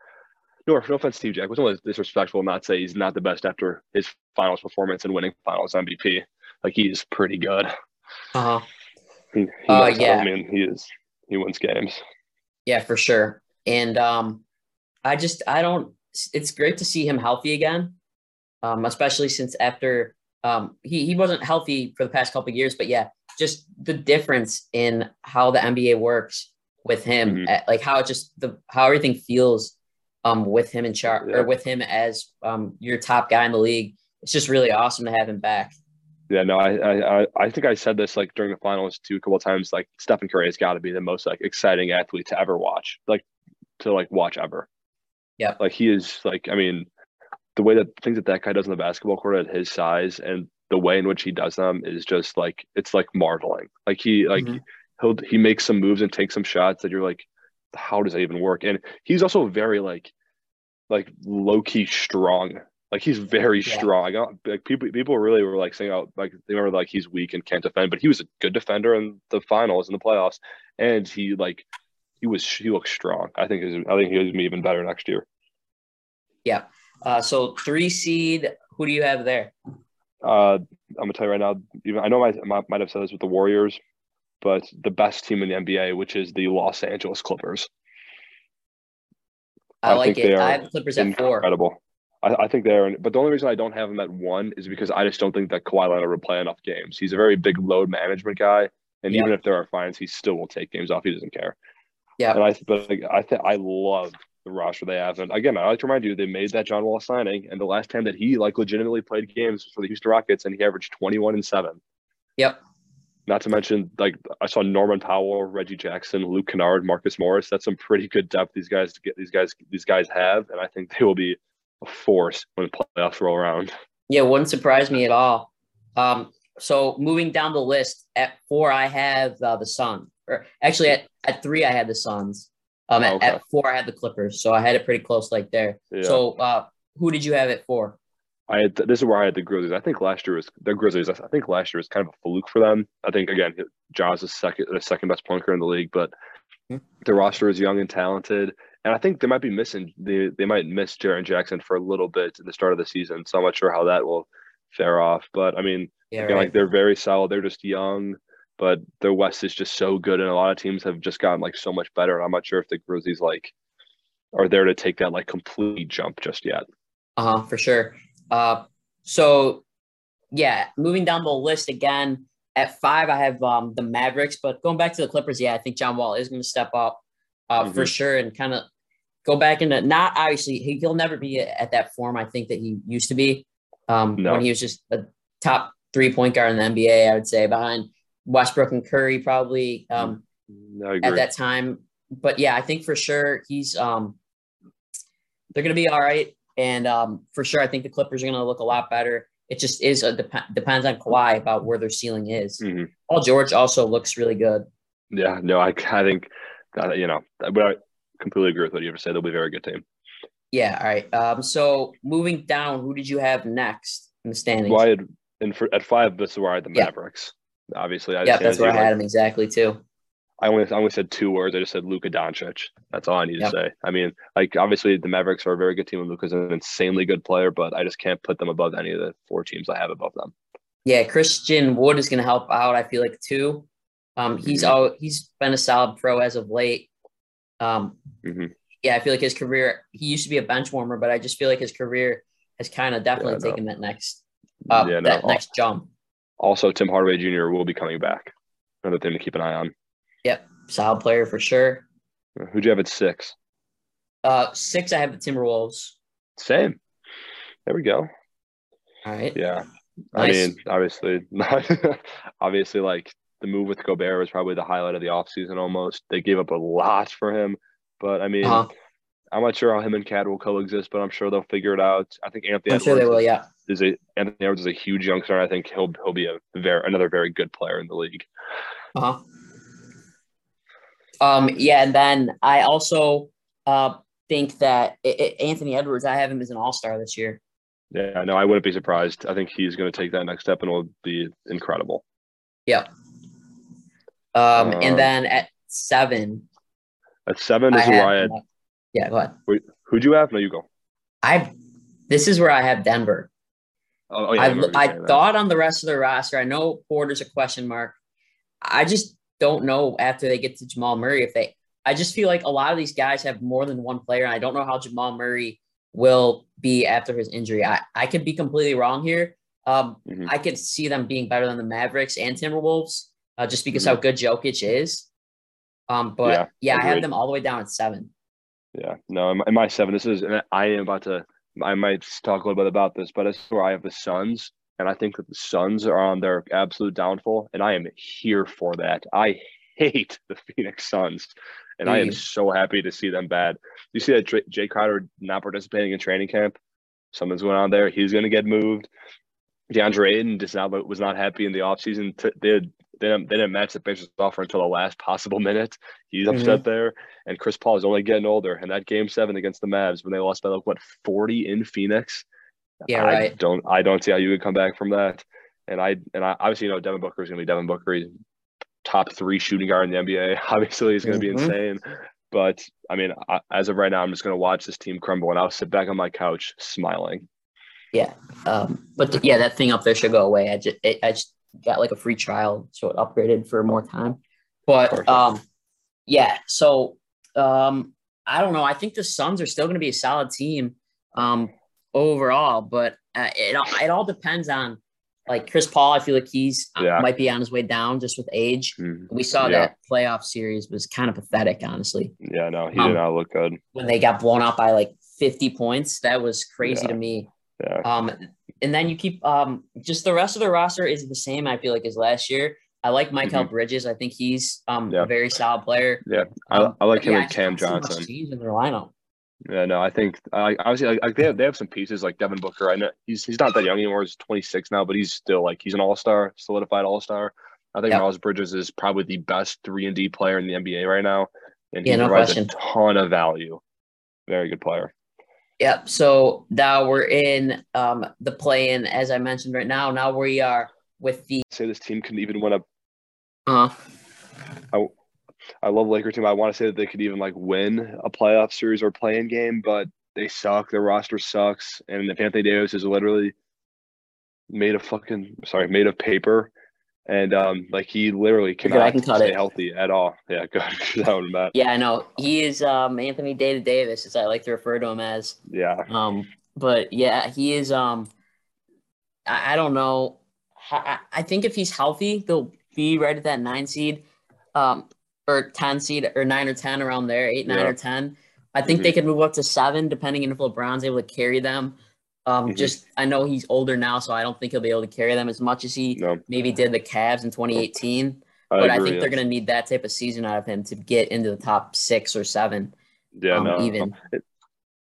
no, no offense, Steve Jack, was always disrespectful not say he's not the best after his finals performance and winning finals MVP. Like he is pretty good. Uh huh. He, he Uh, yeah. I mean, he is. He wins games. Yeah, for sure. And um, I just I don't. It's great to see him healthy again, um, especially since after um, he he wasn't healthy for the past couple of years. But yeah, just the difference in how the NBA works with him, Mhm. at- like how it just the how everything feels um, with him in charge Yeah. or with him as um, your top guy in the league. It's just really awesome to have him back. Yeah, no, I, I, I- think I said this like during the finals too a couple of times. Like Stephen Curry has got to be the most like exciting athlete to ever watch, like to like watch ever. Yeah, Like he is like, I mean, the way that things that that guy does on the basketball court at his size and the way in which he does them is just like it's like marveling. Like he like Mhm. he'll he makes some moves and takes some shots that you're like, how does that even work? And he's also very like like low key strong. Like he's very Yeah. strong. I got like people people really were like saying out like they remember like he's weak and can't defend, but he was a good defender in the finals in the playoffs, and he like he was he looked strong. I think he's, I think he's gonna be even better next year. Yeah. Uh, so three seed. Who do you have there? Uh, I'm gonna tell you right now. Even I know I might, might have said this with the Warriors, but the best team in the NBA, which is the Los Angeles Clippers, I, I like it. I have the Clippers at four. incredible. I, I think they're, but the only reason I don't have him at one is because I just don't think that Kawhi Leonard will play enough games. He's a very big load management guy, and Yeah. even if there are fines, he still will take games off. He doesn't care. Yeah. And I, but like, I think I love the roster they have, and again, I like to remind you they made that John Wall signing, and the last time that he like legitimately played games was for the Houston Rockets, and he averaged 21 and seven. Yep. Not to mention, like I saw Norman Powell, Reggie Jackson, Luke Kennard, Marcus Morris. That's some pretty good depth these guys to get these guys these guys have, and I think they will be a force when the playoffs roll around. Yeah, wouldn't surprise me at all. Um, so moving down the list at four, I have uh, the Sun. Or actually, at, at three, I had the Suns. Um, at, Okay. at four, I had the Clippers. So I had it pretty close, like there. Yeah. So uh, who did you have it for? I had this is where I had the Grizzlies. I think last year was the Grizzlies. I think last year was kind of a fluke for them. I think again, Ja's is second the second best guard in the league, but Hmm. the roster is young and talented. And I think they might be missing they they might miss Jaren Jackson for a little bit at the start of the season. So I'm not sure how that will fare off. But I mean, Yeah, again, right. like they're very solid. They're just young, but their West is just so good, and a lot of teams have just gotten like so much better. And I'm not sure if the Grizzlies like are there to take that like complete jump just yet. Uh huh, for sure. Uh, so yeah, moving down the list again at five, I have um the Mavericks, but going back to the Clippers, yeah, I think John Wall is going to step up uh, for Mhm. sure and kind of go back into not obviously he, he'll never be at that form I think that he used to be um No. when he was just a top three point guard in the NBA, I would say behind Westbrook and Curry probably um at that time. But yeah, I think for sure he's um they're gonna be all right. And um for sure I think the Clippers are gonna look a lot better. It just is a dep- depends on Kawhi about where their ceiling is. Mhm. Paul George also looks really good. Yeah, no, I, I think that, you know, but I completely agree with what you ever said. They'll be a very good team. Yeah, all right. Um so moving down, who did you have next in the standings? Well, I had in for, at five. This is where I had the. Mavericks. Obviously, I yeah, that's where I had him exactly too. I only I only said two words. I just said Luka Doncic. That's all I need Yep. to say. I mean, like obviously the Mavericks are a very good team, and Luka's an insanely good player. But I just can't put them above any of the four teams I have above them. Yeah, Christian Wood is going to help out. I feel like too. Um, he's Mhm. all he's been a solid pro as of late. Um, Mhm. yeah, I feel like his career. He used to be a bench warmer, but I just feel like his career has kind of definitely Yeah, taken that next, uh, Yeah, no, that next jump. Also, Tim Hardaway Jr. will be coming back. Another thing to keep an eye on. Yep, solid player for sure. Who'd you have at six? Uh, six, I have the Timberwolves. Same. There we go. All right. Yeah. I mean, obviously, obviously, like the move with Gobert was probably the highlight of the offseason almost. They gave up a lot for him, but I mean, Uh-huh. I'm not sure how him and KAT will coexist, but I'm sure they'll figure it out. I think Anthony I'm sure they Edwards will. Yeah. is a Anthony Edwards is a huge youngster. and I think he'll he'll be a very another very good player in the league. Uh huh. Um. Yeah, and then I also uh think that i i Anthony Edwards. I have him as an All Star this year. Yeah, no, I wouldn't be surprised. I think he's going to take that next step and will be incredible. Yep. Um. Um, and then at seven, At seven is where. I had. Yeah. Go ahead. Wait, who'd you have? No, you go. I. This is where I have Denver. Oh, oh, yeah, I, I that. thought on the rest of the roster. I know Porter's a question mark. I just don't know after they get to Jamal Murray if they. I just feel like a lot of these guys have more than one player, and I don't know how Jamal Murray will be after his injury. I, I could be completely wrong here. Um, Mhm. I could see them being better than the Mavericks and Timberwolves, uh, just because Mhm. how good Jokic is. Um, but Yeah, yeah, I have them all the way down at seven. Yeah, no, in my, in my seven, this is, and I am about to, I might talk a little bit about this, but is where I have the Suns, and I think that the Suns are on their absolute downfall, and I am here for that. I hate the Phoenix Suns, and I am so happy to see them bad. You see that Jae Crowder not participating in training camp? Something's going on there. He's going to get moved. DeAndre Ayton just now was not happy in the offseason. T- they, had, they, didn't, they didn't match the Pacers offer until the last possible minute. He's Mhm. upset there. And Chris Paul is only getting older. And that game seven against the Mavs when they lost by like what 40 in Phoenix. Yeah, I right. don't I don't see how you could come back from that. And I and I obviously you know Devin Booker is gonna be Devin Booker. He's top three shooting guard in the NBA. Obviously he's gonna be Mhm. insane. But I mean, I, as of right now, I'm just gonna watch this team crumble, and I'll sit back on my couch smiling. Yeah, um, but th- yeah, that thing up there should go away. I just it, I just got like a free trial, so it upgraded for more time. But um, yeah. So um, I don't know. I think the Suns are still going to be a solid team um overall, but uh, it all- it all depends on like Chris Paul. I feel like he's uh, Yeah. might be on his way down just with age. Mm, We saw Yeah. that playoff series was kind of pathetic, honestly. Yeah, no, he Um, did not look good. When they got blown out by like 50 points, that was crazy Yeah. to me. Yeah. Um, and then you keep um just the rest of the roster is the same. I feel like as last year. I like Mikal Bridges. I think he's um Mm-hmm. Yeah. a very solid player. Yeah. I, Um, I like him yeah, and Cam don't see much Johnson. in their lineup. Yeah, no, I think I obviously like, they have they have some pieces like Devin Booker. I know he's he's not that young anymore. He's 26 now, but he's still like he's an all star, solidified all star. I think Yep. Miles Bridges is probably the best three and D player in the NBA right now, and he Yeah, no provides question. a ton of value. Very good player. Yep. So now we're in um the play in as I mentioned right now. Now we are with the Say this team can even win a. uh I I love Laker team. I want to say that they could even like win a playoff series or playing game, but they suck. Their roster sucks, and Anthony Davis is literally made of fucking sorry, made of paper, and um, like he literally good, I cannot can cut stay it. healthy at all. Yeah, good. that one, Matt. yeah, I know. He is um Anthony Data Davis, as I like to refer to him as. Yeah, Um, but yeah, he is. Um, I, I don't know. I, I think if he's healthy, they'll be right at that nine seed, um, or ten seed, or nine or ten around there, eight, nine, Yeah. or ten. I think they could move up to seven, depending on if LeBron's able to carry them. Um, Mhm. just I know he's older now, so I don't think he'll be able to carry them as much as he no, maybe did the Cavs in 2018. I but I agree. think they're going to need that type of season out of him to get into the top six or seven. yeah, um, no. even. It-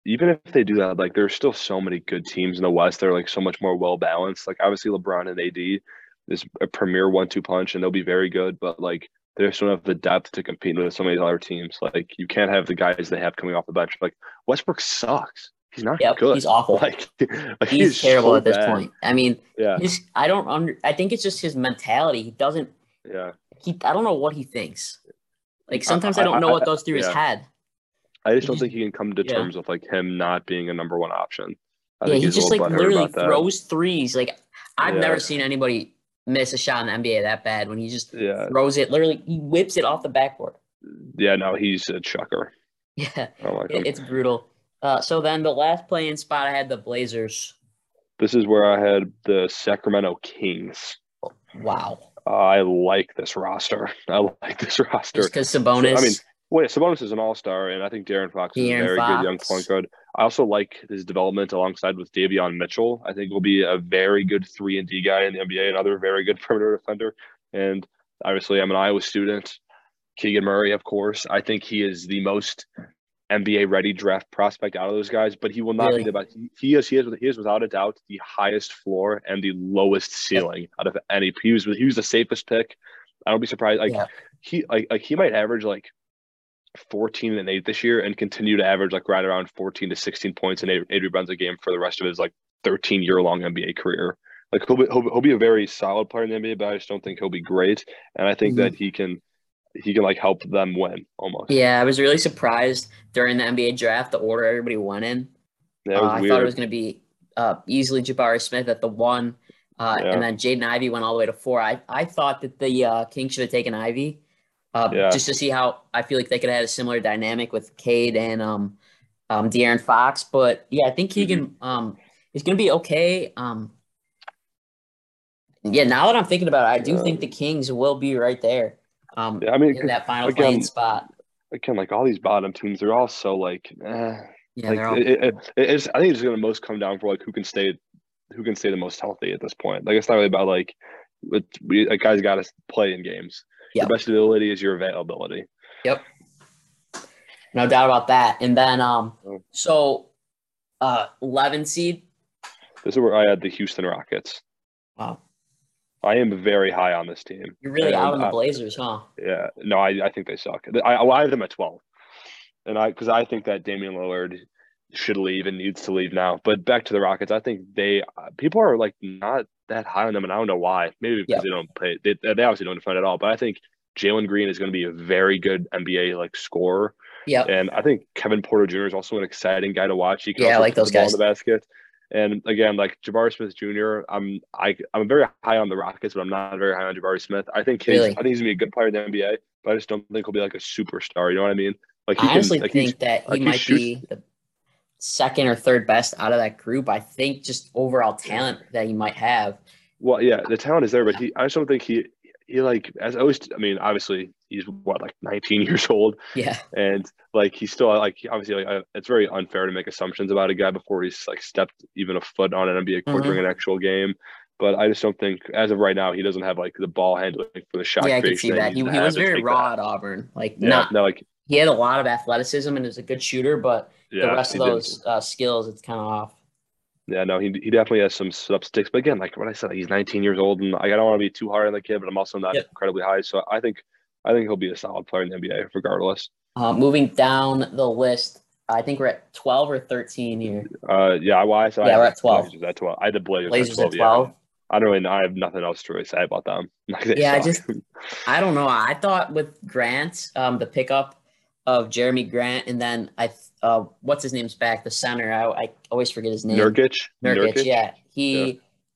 even if they do that, like there's still so many good teams in the West. They're like so much more well balanced. Like obviously LeBron and AD is a premier one-two punch, and they'll be very good. But like they just don't have the depth to compete with so many other teams. Like you can't have the guys they have coming off the bench. Like Westbrook sucks. He's not Yep, good. he's awful. Like, like He's terrible so at this bad. point. I mean, Yeah, his I don't under I think it's just his mentality. He doesn't yeah. he I don't know what he thinks. Like sometimes I, I- don't know I- what goes through his head. I just don't think he can come to yeah. terms with like him not being a number one option. I yeah, he he's just like literally about that. throws threes. Like I've Yeah. never seen anybody miss a shot in the NBA that bad when he just Yeah, throws it literally he whips it off the backboard. yeah. No, he's a chucker. Yeah, I like it, it's brutal. Uh, so then the last playing spot I had the Blazers. This is where I had the Sacramento Kings. Wow. I like this roster. I like this roster. Because Sabonis. I mean, wait, Sabonis is an all-star, and I think De'Aaron Fox is a very good young Fox. point guard. I also like his development alongside with Davion Mitchell. I think will be a very good three and D guy in the NBA, another very good perimeter defender. And obviously, I'm an Iowa student. Keegan Murray, of course. I think he is the most NBA ready draft prospect out of those guys, but he will not really? be the best. He is, he is, he is without a doubt the highest floor and the lowest ceiling out of any. He was, he was the safest pick. I don't be surprised. Like yeah. he, like, like he might average like 14 and 8 this year and continue to average like right around 14 to 16 points and eight, eight rebounds a game for the rest of his like 13 year long NBA career. Like he'll be, he'll, he'll be a very solid player in the NBA, but I just don't think he'll be great. And I think mm-hmm. that he can he can like help them win almost. Yeah, I was really surprised during the NBA draft the order everybody went in. Yeah, uh, I thought it was going to be uh, easily Jabari Smith at the one, uh, yeah. and then Jaden Ivey went all the way to four. I I thought that the uh, Kings should have taken Ivey, uh, yeah. just to see how I feel like they could have had a similar dynamic with Cade and um, um De'Aaron Fox. But yeah, I think Keegan mm-hmm. um is going to be okay. Um, yeah, now that I'm thinking about it, I do think the Kings will be right there. Um, yeah, I mean, in that final again, playing spot. Again, like all these bottom teams, they're all so like, eh. Yeah, like, all... it, it, it's, I think it's going to most come down for like who can stay, who can stay the most healthy at this point. Like it's not really about like, it, we, like guys got to play in games. Yep. The best ability is your availability. Yep. No doubt about that. And then, um, oh. so, uh, 11 seed. This is where I had the Houston Rockets. Wow. I am very high on this team. You're really and out on the Blazers, huh? Yeah. No, I, I think they suck. I, I have them at 12. And I, because I think that Damian Lillard should leave and needs to leave now. But back to the Rockets, I think they, uh, people are like not that high on them, and I don't know why. Maybe because yep. they don't play, they, they obviously don't defend at all. But I think Jalen Green is going to be a very good NBA like scorer. Yeah. And I think Kevin Porter Jr. is also an exciting guy to watch. He can yeah, I like those guys. in the basket. And again, like Jabari Smith Jr., I'm I I'm very high on the Rockets, but I'm not very high on Jabari Smith. I think he's really? I think he's gonna be a good player in the NBA, but I just don't think he'll be like a superstar. You know what I mean? Like he I honestly can, like think that he like might he be the second or third best out of that group. I think just overall talent that he might have. Well, yeah, the talent is there, but he I just don't think he he like as always. I mean, obviously he's what like 19 years old. Yeah. And like he's still like obviously like, it's very unfair to make assumptions about a guy before he's like stepped even a foot on an NBA court mm-hmm. during an actual game. But I just don't think, as of right now, he doesn't have like the ball handling for the shot. Yeah, I can see that. He, he was very raw that. at Auburn. Like, yeah, not, no, like he had a lot of athleticism and is a good shooter, but yeah, the rest of those uh, skills, it's kind of off. Yeah, no, he, he definitely has some substicks. But again, like what I said, he's 19 years old, and like, I don't want to be too hard on the kid, but I'm also not incredibly high. So I think I think he'll be a solid player in the NBA regardless. Uh, moving down the list, I think we're at 12 or 13 here. Uh, yeah, why? So yeah, I we're at 12. Blazers at 12. I had the Blazers, Blazers at 12. At 12. Yeah. I don't really. I have nothing else to really say about them. yeah, I just, I don't know. I thought with Grant, um, the pickup of Jerami Grant, and then I, uh, what's his name's back, the center. I, I always forget his name. Nurkic. Nurkic. Nurkic? Yeah, he yeah.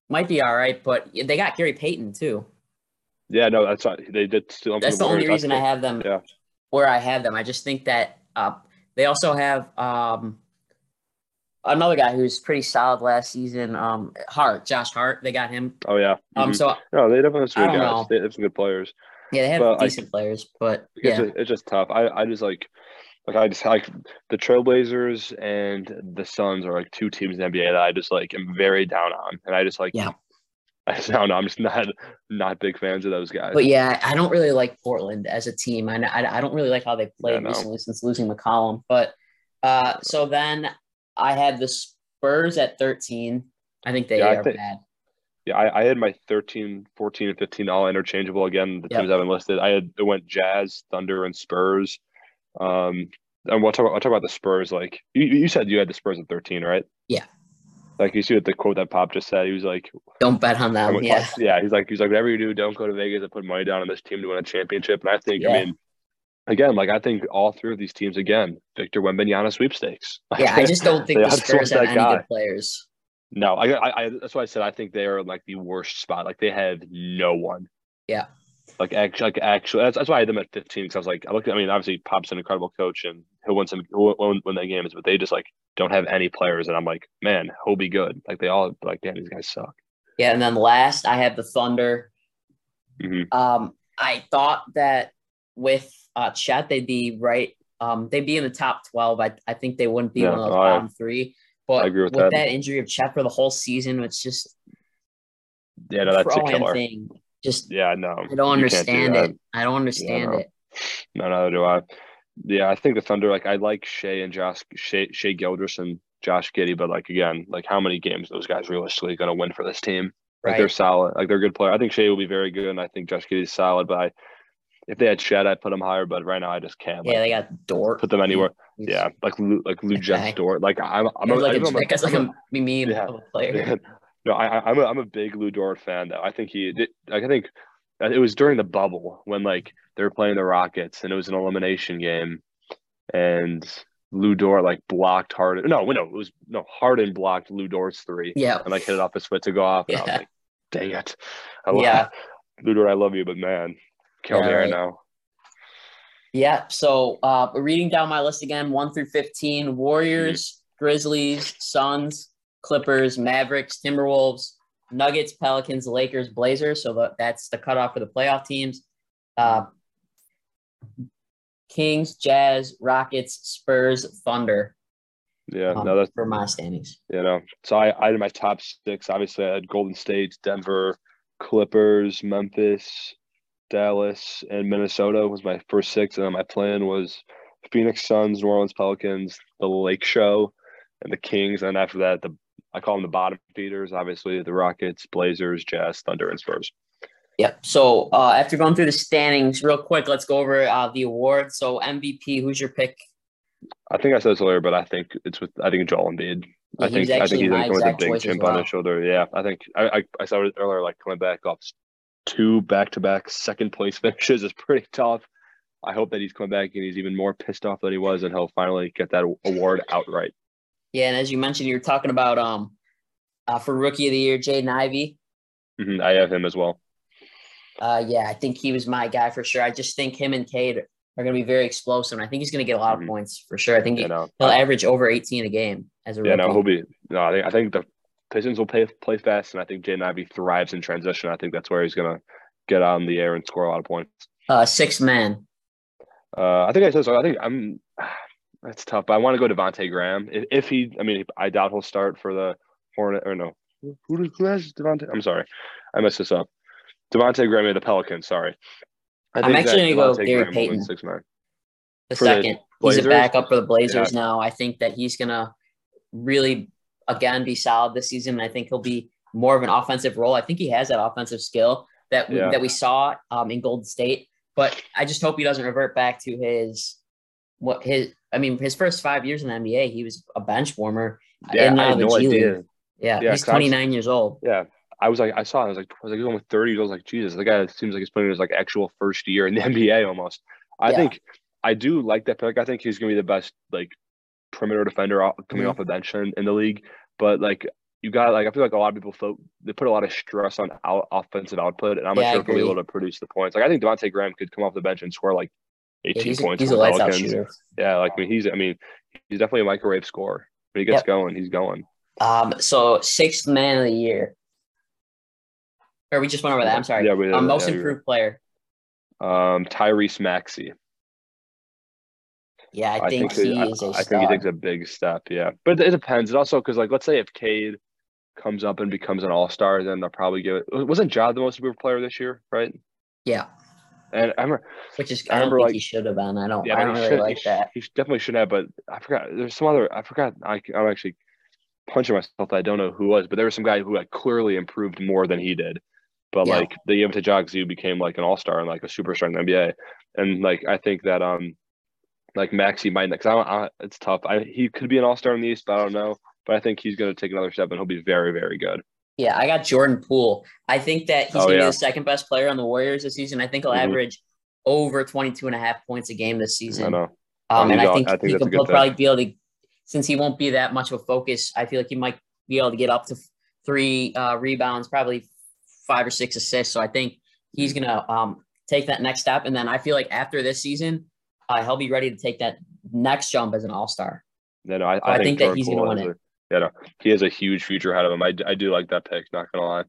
might be all right, but they got Gary Payton too. Yeah, no, that's not, they did steal. That's the, the only reason I have them. Yeah. Where I have them, I just think that uh, they also have um, another guy who's pretty solid last season. Um, Hart, Josh Hart, they got him. Oh yeah. Um, mm-hmm. so no, they definitely have some good guys. Know. They have some good players. Yeah, they have but, decent like, players, but yeah, it's just, it's just tough. I, I just like like I just like the Trailblazers and the Suns are like two teams in the NBA that I just like am very down on, and I just like yeah. I don't know. I'm just not not big fans of those guys. But yeah, I don't really like Portland as a team. I I, I don't really like how they played yeah, recently since losing McCollum. But uh, so then I had the Spurs at 13. I think they yeah, are think, bad. Yeah, I, I, had my 13, 14, and 15 all interchangeable. Again, the yep. teams I've enlisted. I had it went Jazz, Thunder, and Spurs. Um, and we'll talk. About, I'll talk about the Spurs. Like you, you said, you had the Spurs at 13, right? Yeah. Like you see what the quote that Pop just said. He was like, "Don't bet on them." Yeah, yeah. He's like, he's like, whatever you do, don't go to Vegas and put money down on this team to win a championship. And I think, yeah. I mean, again, like I think all three of these teams, again, Victor Wembanyama sweepstakes. Yeah, I just don't think the Spurs have any guy. good players. No, I, I, I, that's why I said I think they are like the worst spot. Like they have no one. Yeah. Like actually, like actually, that's, that's why I had them at 15 because I was like, I looked. I mean, obviously, Pop's an incredible coach and he'll win some win, win that games, but they just like don't have any players, and I'm like, man, he'll be good. Like they all like, damn, these guys suck. Yeah, and then last I have the Thunder. Mm-hmm. Um, I thought that with uh, Chet, they'd be right um, they'd be in the top 12. I, I think they wouldn't be Yeah, one of those bottom three. But I agree with with that. that. injury of Chet for the whole season, it's just Yeah, no, that's a killer. thing. Just Yeah, no. I don't can't do understand it. I don't understand no. it. No, neither do I. Yeah, I think the Thunder, like I like Shai and Josh Shai, Shai Gilgeous and Josh Giddey, but like again, like how many games those guys realistically gonna win for this team? Like Right. they're solid. Like they're a good player. I think Shai will be very good, and I think Josh Giddey's solid. But I, if they had Chet, I'd put him higher. But right now, I just can't. Yeah, they got Dort. put them anywhere. He's- Yeah, like like Lu. Jens Dort. Like I'm, I'm, a, like I'm a, a- that guy's like I'm a meme Yeah. of a player. Yeah. No, I, I'm a, I'm a big Lu Dort fan. Though I think he. Like I think uh, it was during the bubble when like they were playing the Rockets and it was an elimination game, and Lu Dort like blocked Harden. No, no, it was no Harden blocked Lu Dort's three Yeah. and like hit it off his foot to go off. And I was Yeah. like, dang it. I love, Yeah. Lu Dort, I love you, but man, kill Yeah, me right now. Yeah. So uh, reading down my list again, one through fifteen: Warriors, Grizzlies, Suns, Clippers, Mavericks, Timberwolves, Nuggets, Pelicans, Lakers, Blazers. So that, that's the cutoff for the playoff teams. Uh, Kings, Jazz, Rockets, Spurs, Thunder. Yeah, um, no, that's for my standings. you know. So I, I had my top six. Obviously, I had Golden State, Denver, Clippers, Memphis, Dallas, and Minnesota was my first six. And then my plan was Phoenix Suns, New Orleans Pelicans, the Lake Show, and the Kings. And after that, the I call them the bottom feeders. Obviously, the Rockets, Blazers, Jazz, Thunder, and Spurs. Yep. So uh, after going through the standings, real quick, let's go over uh, the awards. So MVP, who's your pick? I think I said this earlier, but I think it's with I think Joel Embiid. Yeah, I think I think he's like with a big chip on his shoulder. Yeah, I think I I, I saw it earlier, like coming back off two back to back second place finishes is pretty tough. I hope that he's coming back and he's even more pissed off than he was, and he'll finally get that award outright. Yeah, and as you mentioned, you were talking about um uh, for rookie of the year, Jaden Ivey. Mhm, I have him as well. Uh, yeah, I think he was my guy for sure. I just think him and Cade are going to be very explosive. And I think he's going to get a lot of points for sure. I think You he, he'll average over 18 a game as a yeah, rookie. no, he'll be. No, I think I think the Pistons will play play fast, and I think Jaden Ivey thrives in transition. I think that's where he's gonna get on the air and score a lot of points. uh, six man. Uh, I think I said so. I think I'm. That's tough, but I want to go Devonte Graham. If, if he, I mean, I doubt he'll start for the Hornet or no. Who does who has Devonte? I'm sorry, I messed this up. Devonte Graham of the Pelicans. Sorry. I I'm actually gonna go Devontae Gary Graham Payton. Six man. The For the second, he's a backup for the Blazers now. I think that he's gonna really again be solid this season. And I think he'll be more of an offensive role. I think he has that offensive skill that we, Yeah. that we saw um, in Golden State. But I just hope he doesn't revert back to his what his. I mean, his first five years in the NBA, he was a bench warmer. Yeah, in, I uh, had no G idea. Yeah, Yeah, he's 'cause I was- 29 years old. Yeah, I was like, I saw it. I was like, I was like, he's almost thirty. I was like, Jesus, the guy seems like he's playing his like actual first year in the NBA almost. I Yeah. think I do like that pick. I think he's gonna be the best like perimeter defender coming Mhm. off the bench in, in the league. But like you got like I feel like a lot of people fo- they put a lot of stress on out, offensive output, and I'm Yeah, not sure if he'll be able to produce the points. Like I think Devontae Graham could come off the bench and score like Yeah, 18 he's, points. he's a lights out shooter. Yeah, like I mean, he's I mean he's definitely a microwave scorer. When he gets Yep. going, he's going. Um, so sixth man of the year. Or we just went over that. I'm sorry. Yeah, we- um, most yeah, improved player. Um, Tyrese Maxey. Yeah, I, I think, think, he I, is a I think he takes a big step. Yeah, but it depends. It also because like let's say if Cade comes up and becomes an All Star, then they'll probably give it. Wasn't Ja the most improved player this year, right? yeah, And I remember, which is I I, don't remember, think like- he should have been. I don't. yeah, I don't really should, like he, that. He definitely should have, but I forgot. There's some other. I forgot. I, I'm actually punching myself. I don't know who was, but there was some guy who like clearly improved more than he did. But Yeah. like they gave it to because he became like an All Star and like a superstar in the NBA. And like I think that um like Maxey might because I, I it's tough. I he could be an All Star in the East, but I don't know. But I think he's going to take another step and he'll be very very good. Yeah, I got Jordan Poole. I think that he's Oh, gonna be the second best player on the Warriors this season. I think he'll Mhm. average over 22 and a half points a game this I season. know. Um, and I think, I think he that's a could good he'll probably be able to, since he won't be that much of a focus. I feel like he might be able to get up to three uh, rebounds, probably five or six assists. So I think he's gonna um, take that next step. And then I feel like after this season, uh, he'll be ready to take that next jump as an All Star. No, no, I, I, I think that he's gonna Poole win it. a- yeah, no, he has a huge future ahead of him. I, I do like that pick. Not gonna lie.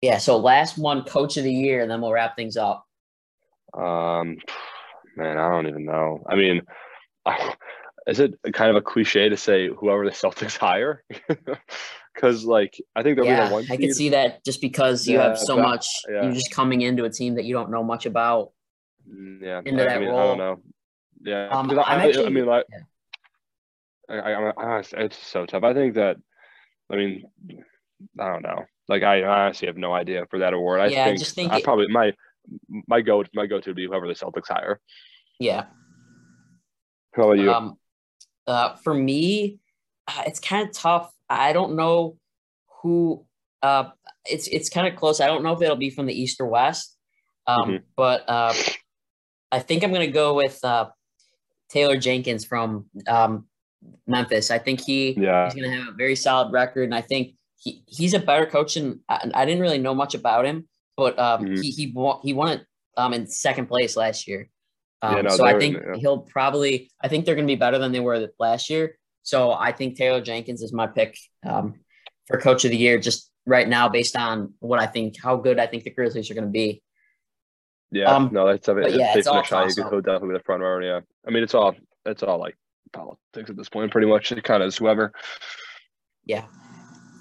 Yeah. So last one, Coach of the Year, and then we'll wrap things up. Um, Man, I don't even know. I mean, is it kind of a cliche to say whoever the Celtics hire? Because like I think they'll yeah, be the one. I can see that just because you Yeah, have so much. yeah. You're just coming into a team that you don't know much about. Yeah, into I, that I mean, I don't know. Yeah, Um, I, I'm I- mean, like, yeah. I, I, it's so tough. I think that, I mean, I don't know. Like, I honestly have no idea for that award. I Yeah, I just think I it- probably my my go my go to would be whoever the Celtics hire. Yeah. How about you? Um, uh, for me, uh, it's kind of tough. I don't know who. Uh, it's it's kind of close. I don't know if it'll be from the East or West. Um, Mhm. but uh, I think I'm gonna go with uh, Taylor Jenkins from um, Memphis. I think he yeah, he's gonna have a very solid record, and I think he, he's a better coach. And I, I didn't really know much about him, but um, Mhm. he he won, he won it um, in second place last year. Um, Yeah, no, so I think yeah. he'll probably. I think they're gonna be better than they were last year. So I think Taylor Jenkins is my pick um, for coach of the year, just right now, based on what I think, how good I think the Grizzlies are gonna be. Yeah. um, no, that's I mean, yeah, they it's all you could definitely be the front runner. Yeah, I mean, it's all it's all like politics at this point, pretty much. It kind of is whoever. Yeah.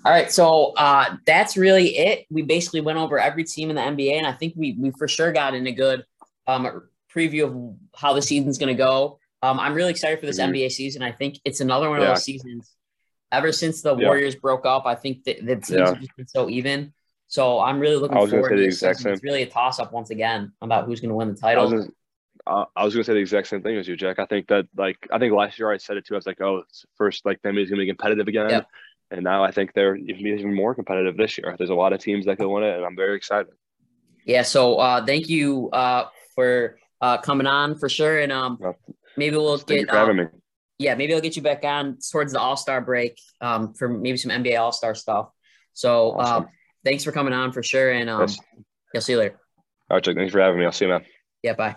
All right, so uh, that's really it. We basically went over every team in the NBA, and I think we we for sure got in a good um, preview of how the season's going to go. Um, I'm really excited for this Mhm. NBA season. I think it's another one of those seasons. Ever since the Yeah. Warriors broke up, I think that the teams Yeah. have just been so even. So I'm really looking I was gonna forward say to the exact season. It's really a toss up once again about who's going to win the I was, title. gonna, I was gonna say the exact same thing as you, Jack. I think that like I think last year I said it too. I was like, oh, it's first like the NBA's gonna be competitive again, Yep. and now I think they're even even more competitive this year. There's a lot of teams that could win it, and I'm very excited. Yeah. So uh, thank you uh, for uh, coming on for sure, and um, Well, maybe we'll Thank you get um, me. yeah, maybe I'll get you back on towards the All Star break um, for maybe some NBA All Star stuff. So Awesome. uh, thanks for coming on for sure, and um, Yes. I'll see you later. All right. Thanks for having me. I'll see you, man. Yeah, bye.